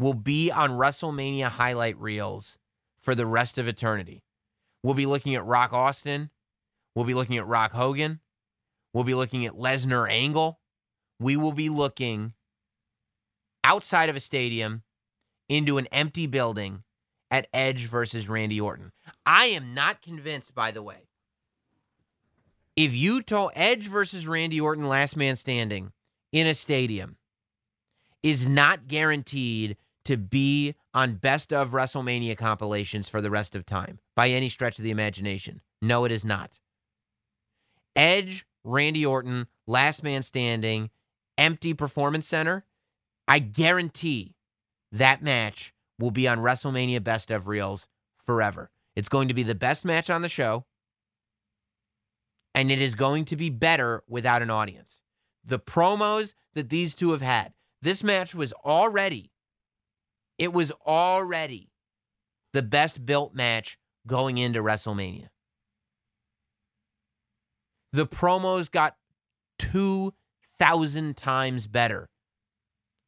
will be on WrestleMania highlight reels for the rest of eternity. We'll be looking at Rock Austin. We'll be looking at Rock Hogan. We'll be looking at Lesnar Angle. We will be looking outside of a stadium into an empty building at Edge versus Randy Orton. I am not convinced, by the way. If you told Edge versus Randy Orton, last man standing in a stadium, is not guaranteed to be on best of WrestleMania compilations for the rest of time by any stretch of the imagination. No, it is not. Edge, Randy Orton, last man standing, empty performance center. I guarantee that match will be on WrestleMania best of reels forever. It's going to be the best match on the show, and it is going to be better without an audience. The promos that these two have had, this match was already, it was already the best built match going into WrestleMania. The promos got 2,000 times better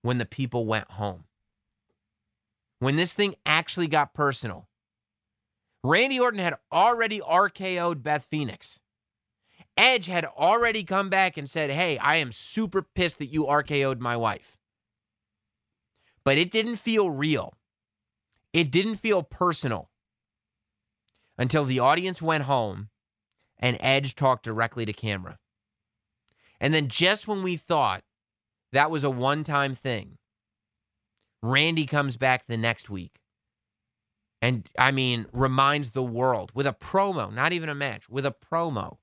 when the people went home when this thing actually got personal. Randy Orton had already RKO'd Beth Phoenix. Edge had already come back and said, Hey, I am super pissed that you RKO'd my wife. But it didn't feel real. It didn't feel personal until the audience went home and Edge talked directly to camera. And then just when we thought that was a one time thing, Randy comes back the next week. And I mean, reminds the world with a promo, not even a match, with a promo.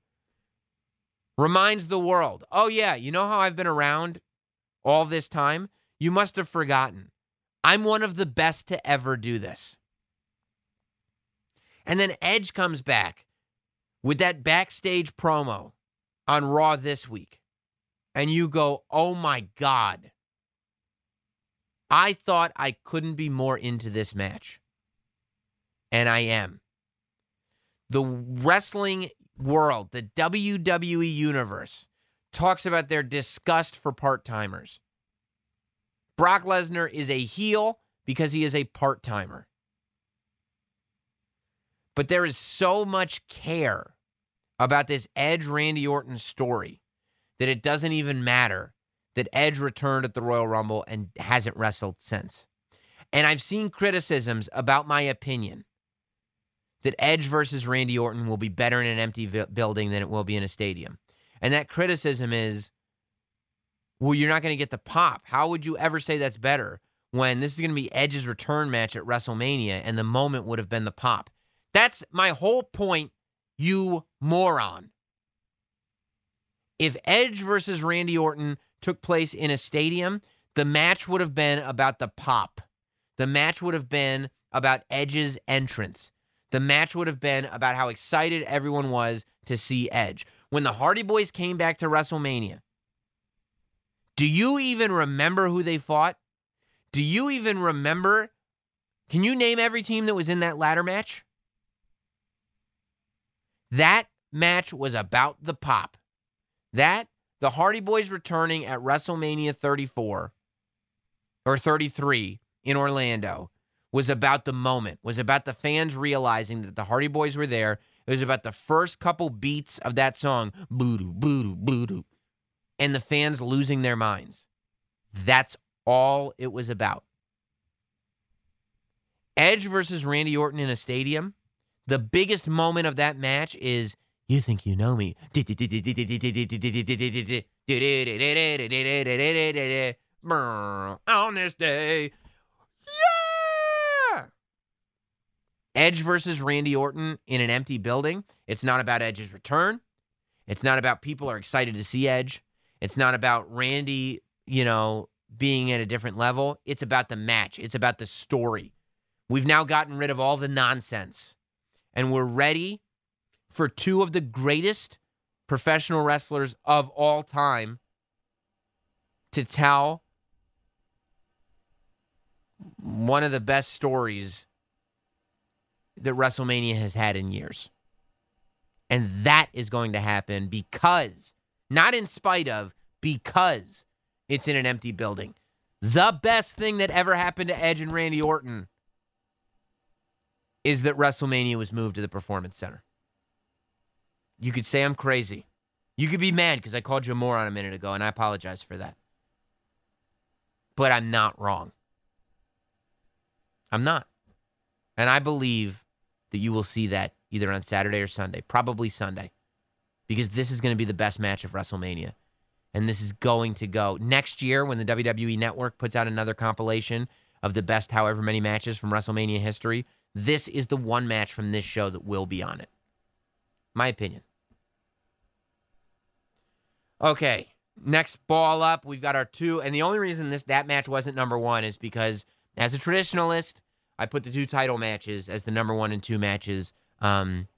Reminds the world, oh, yeah, you know how I've been around all this time? You must have forgotten. I'm one of the best to ever do this. And then Edge comes back with that backstage promo on Raw this week. And you go, oh my God. I thought I couldn't be more into this match. And I am. The wrestling world, the WWE universe, talks about their disgust for part timers. Brock Lesnar is a heel because he is a part timer. But there is so much care about this Edge Randy Orton story that it doesn't even matter that Edge returned at the Royal Rumble and hasn't wrestled since. And I've seen criticisms about my opinion that Edge versus Randy Orton will be better in an empty building than it will be in a stadium. And that criticism is well, you're not going to get the pop. How would you ever say that's better when this is going to be Edge's return match at WrestleMania and the moment would have been the pop? That's my whole point, you moron. If Edge versus Randy Orton took place in a stadium, the match would have been about the pop. The match would have been about Edge's entrance. The match would have been about how excited everyone was to see Edge. When the Hardy Boys came back to WrestleMania, do you even remember who they fought? Do you even remember? Can you name every team that was in that ladder match? That match was about the pop. That the Hardy Boys returning at WrestleMania 34 or 33 in Orlando was about the moment, was about the fans realizing that the Hardy Boys were there. It was about the first couple beats of that song, boo doo, boo doo, boo doo, and the fans losing their minds. That's all it was about. Edge versus Randy Orton in a stadium. The biggest moment of that match is you think you know me. On this day. Yeah! Edge versus Randy Orton in an empty building. It's not about Edge's return. It's not about people are excited to see Edge. It's not about Randy, you know, being at a different level. It's about the match. It's about the story. We've now gotten rid of all the nonsense and we're ready for two of the greatest professional wrestlers of all time to tell one of the best stories that WrestleMania has had in years. And that is going to happen because, not in spite of, because it's in an empty building. The best thing that ever happened to Edge and Randy Orton is that WrestleMania was moved to the Performance Center. You could say I'm crazy. You could be mad because I called you a moron a minute ago, and I apologize for that. But I'm not wrong. I'm not. And I believe that you will see that either on Saturday or Sunday, probably Sunday, because this is going to be the best match of WrestleMania. And this is going to go next year when the WWE Network puts out another compilation of the best however many matches from WrestleMania history. This is the one match from this show that will be on it. My opinion. Okay, next ball up, we've got our two, and the only reason this that match wasn't number one is because as a traditionalist, I put the two title matches as the number one and two matches um,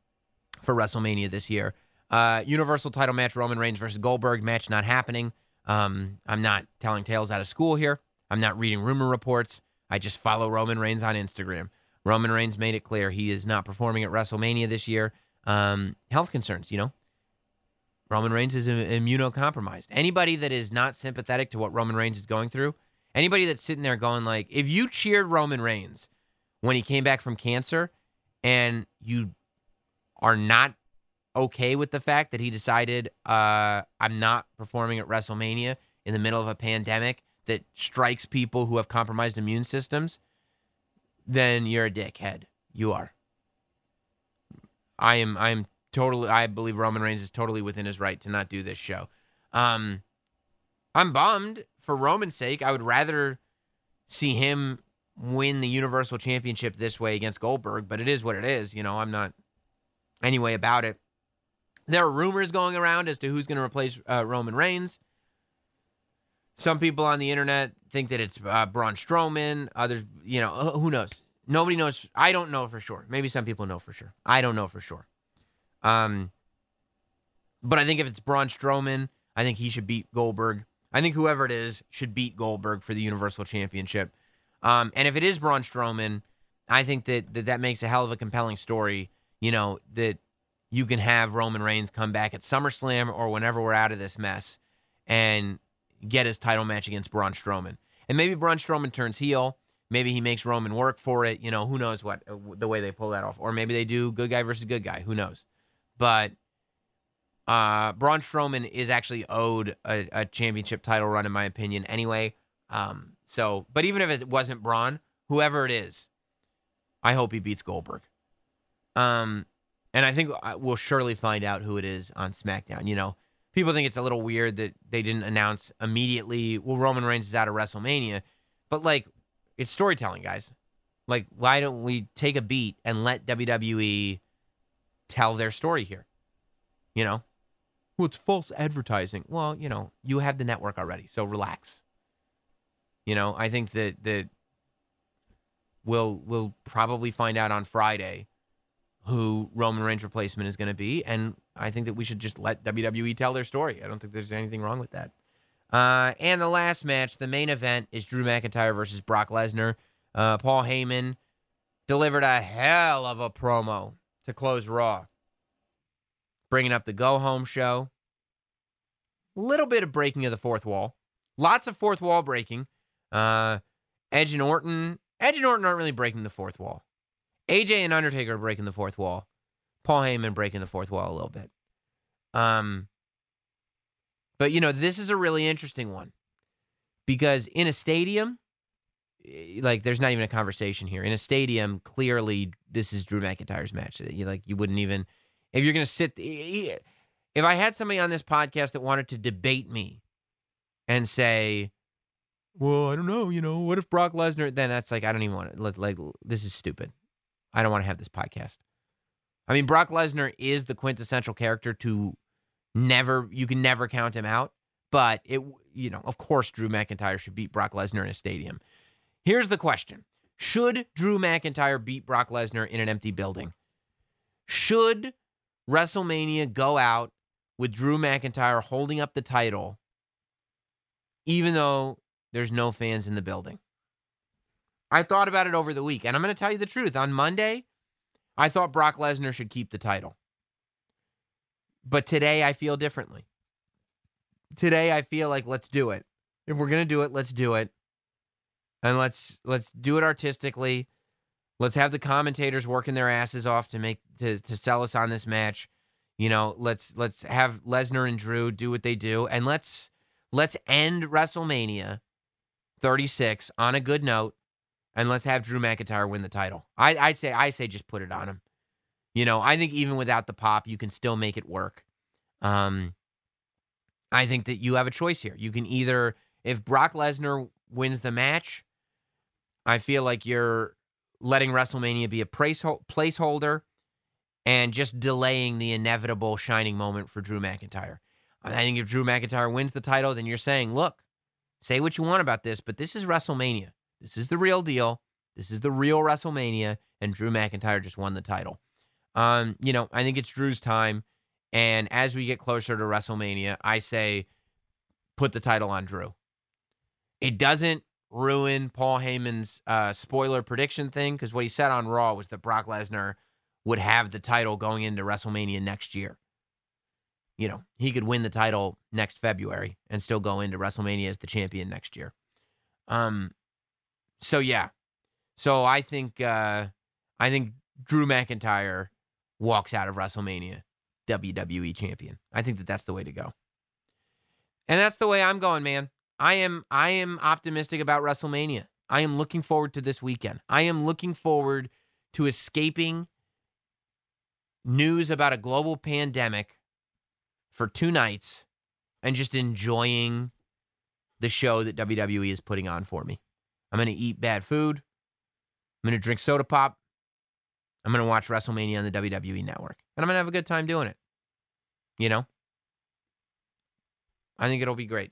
for WrestleMania this year. Uh, Universal title match, Roman Reigns versus Goldberg match not happening. Um, I'm not telling tales out of school here. I'm not reading rumor reports. I just follow Roman Reigns on Instagram. Roman Reigns made it clear he is not performing at WrestleMania this year. Um, health concerns, you know. Roman Reigns is immunocompromised. Anybody that is not sympathetic to what Roman Reigns is going through, anybody that's sitting there going like, if you cheered Roman Reigns when he came back from cancer and you are not okay with the fact that he decided uh, I'm not performing at WrestleMania in the middle of a pandemic that strikes people who have compromised immune systems, then you're a dickhead. You are. I am I am totally I believe Roman Reigns is totally within his right to not do this show. Um I'm bummed for Roman's sake. I would rather see him win the Universal Championship this way against Goldberg, but it is what it is. You know, I'm not anyway about it. There are rumors going around as to who's going to replace uh, Roman Reigns. Some people on the internet think that it's uh, Braun Strowman. Others, you know, who knows? Nobody knows. I don't know for sure. Maybe some people know for sure. I don't know for sure. Um, but I think if it's Braun Strowman, I think he should beat Goldberg. I think whoever it is should beat Goldberg for the Universal Championship. Um, and if it is Braun Strowman, I think that, that that makes a hell of a compelling story. You know that you can have Roman Reigns come back at SummerSlam or whenever we're out of this mess and get his title match against Braun Strowman. And maybe Braun Strowman turns heel. Maybe he makes Roman work for it. You know, who knows what uh, the way they pull that off. Or maybe they do good guy versus good guy. Who knows? But uh, Braun Strowman is actually owed a, a championship title run, in my opinion, anyway. Um, so, but even if it wasn't Braun, whoever it is, I hope he beats Goldberg. Um, and I think we'll surely find out who it is on SmackDown. You know, people think it's a little weird that they didn't announce immediately. Well, Roman Reigns is out of WrestleMania, but like, it's storytelling, guys. Like, why don't we take a beat and let WWE tell their story here? You know, well, it's false advertising. Well, you know, you have the network already, so relax. You know, I think that that we'll we'll probably find out on Friday who Roman Reigns replacement is going to be, and I think that we should just let WWE tell their story. I don't think there's anything wrong with that. Uh, and the last match, the main event, is Drew McIntyre versus Brock Lesnar. Uh, Paul Heyman delivered a hell of a promo to close Raw, bringing up the go home show. Little bit of breaking of the fourth wall, lots of fourth wall breaking. Uh, Edge and Orton, Edge and Orton aren't really breaking the fourth wall. AJ and Undertaker are breaking the fourth wall. Paul Heyman breaking the fourth wall a little bit. Um, but you know, this is a really interesting one because in a stadium, Eh, like there's not even a conversation here. In a stadium, clearly this is Drew McIntyre's match. You like you wouldn't even if you're gonna sit. Eh, eh, if I had somebody on this podcast that wanted to debate me and say, well, I don't know, you know, what if Brock Lesnar? Then that's like I don't even want to. Like, like this is stupid. I don't want to have this podcast. I mean, Brock Lesnar is the quintessential character to never, you can never count him out. But it, you know, of course, Drew McIntyre should beat Brock Lesnar in a stadium. Here's the question Should Drew McIntyre beat Brock Lesnar in an empty building? Should WrestleMania go out with Drew McIntyre holding up the title, even though there's no fans in the building? I thought about it over the week, and I'm going to tell you the truth. On Monday, I thought Brock Lesnar should keep the title. But today, I feel differently. today I feel like let's do it. If we're gonna do it, let's do it, and let's let's do it artistically. Let's have the commentators working their asses off to make to to sell us on this match. You know, let's let's have Lesnar and Drew do what they do, and let's let's end WrestleMania 36 on a good note, and let's have Drew McIntyre win the title. I I say I say just put it on him. You know, I think even without the pop, you can still make it work. Um, I think that you have a choice here. You can either, if Brock Lesnar wins the match, I feel like you're letting WrestleMania be a placeholder and just delaying the inevitable shining moment for Drew McIntyre. I think if Drew McIntyre wins the title, then you're saying, look, say what you want about this, but this is WrestleMania. This is the real deal. This is the real WrestleMania, and Drew McIntyre just won the title. Um, you know, I think it's Drew's time. And as we get closer to WrestleMania, I say put the title on Drew. It doesn't ruin Paul Heyman's uh, spoiler prediction thing because what he said on Raw was that Brock Lesnar would have the title going into WrestleMania next year. You know, he could win the title next February and still go into WrestleMania as the champion next year. Um, so yeah, so I think uh, I think Drew McIntyre walks out of WrestleMania WWE champion. I think that that's the way to go. And that's the way I'm going, man. I am I am optimistic about WrestleMania. I am looking forward to this weekend. I am looking forward to escaping news about a global pandemic for two nights and just enjoying the show that WWE is putting on for me. I'm going to eat bad food. I'm going to drink soda pop. I'm going to watch WrestleMania on the WWE network. And I'm going to have a good time doing it. You know? I think it'll be great.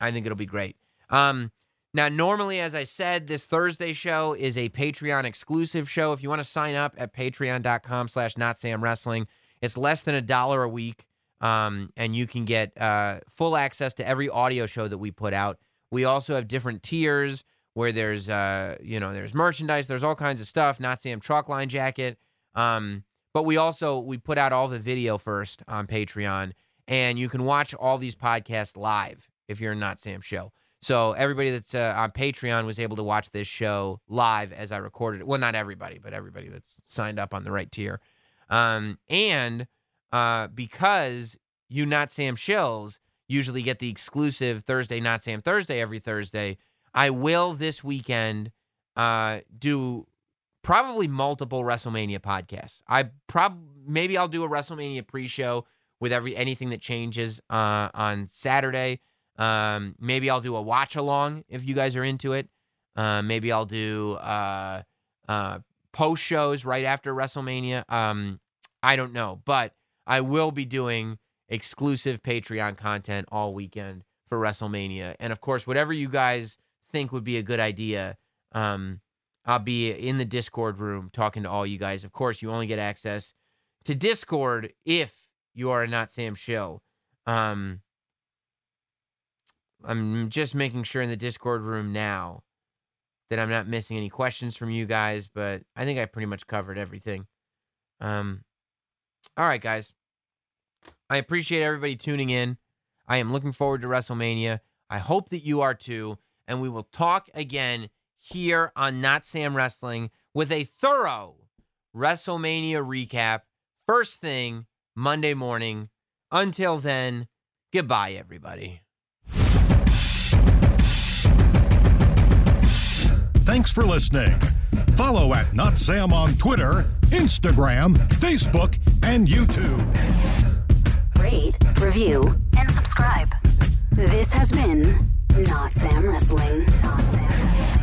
I think it'll be great. Um, now, normally, as I said, this Thursday show is a Patreon exclusive show. If you want to sign up at patreon.com slash not Sam Wrestling, it's less than a dollar a week. Um, and you can get uh, full access to every audio show that we put out. We also have different tiers where there's uh, you know there's merchandise, there's all kinds of stuff. Not Sam chalk line jacket. Um, but we also we put out all the video first on Patreon, and you can watch all these podcasts live if you're not Sam show. So everybody that's uh, on Patreon was able to watch this show live as I recorded it. Well, not everybody, but everybody that's signed up on the right tier. Um, and uh, because you not Sam shills usually get the exclusive Thursday not Sam Thursday every Thursday, I will this weekend uh, do probably multiple WrestleMania podcasts. I prob maybe I'll do a WrestleMania pre-show with every anything that changes uh, on Saturday. Um, maybe I'll do a watch along if you guys are into it. Uh, maybe I'll do uh, uh, post shows right after WrestleMania. Um, I don't know, but I will be doing exclusive Patreon content all weekend for WrestleMania, and of course, whatever you guys think would be a good idea. Um, I'll be in the Discord room talking to all you guys. Of course, you only get access to Discord if you are a Not Sam show. Um, I'm just making sure in the Discord room now that I'm not missing any questions from you guys, but I think I pretty much covered everything. Um, all right, guys. I appreciate everybody tuning in. I am looking forward to WrestleMania. I hope that you are too and we will talk again here on Not Sam Wrestling with a thorough WrestleMania recap. First thing Monday morning. Until then, goodbye, everybody. Thanks for listening. Follow at Not Sam on Twitter, Instagram, Facebook, and YouTube. Rate, review, and subscribe. This has been not Sam Wrestling. Not Sam.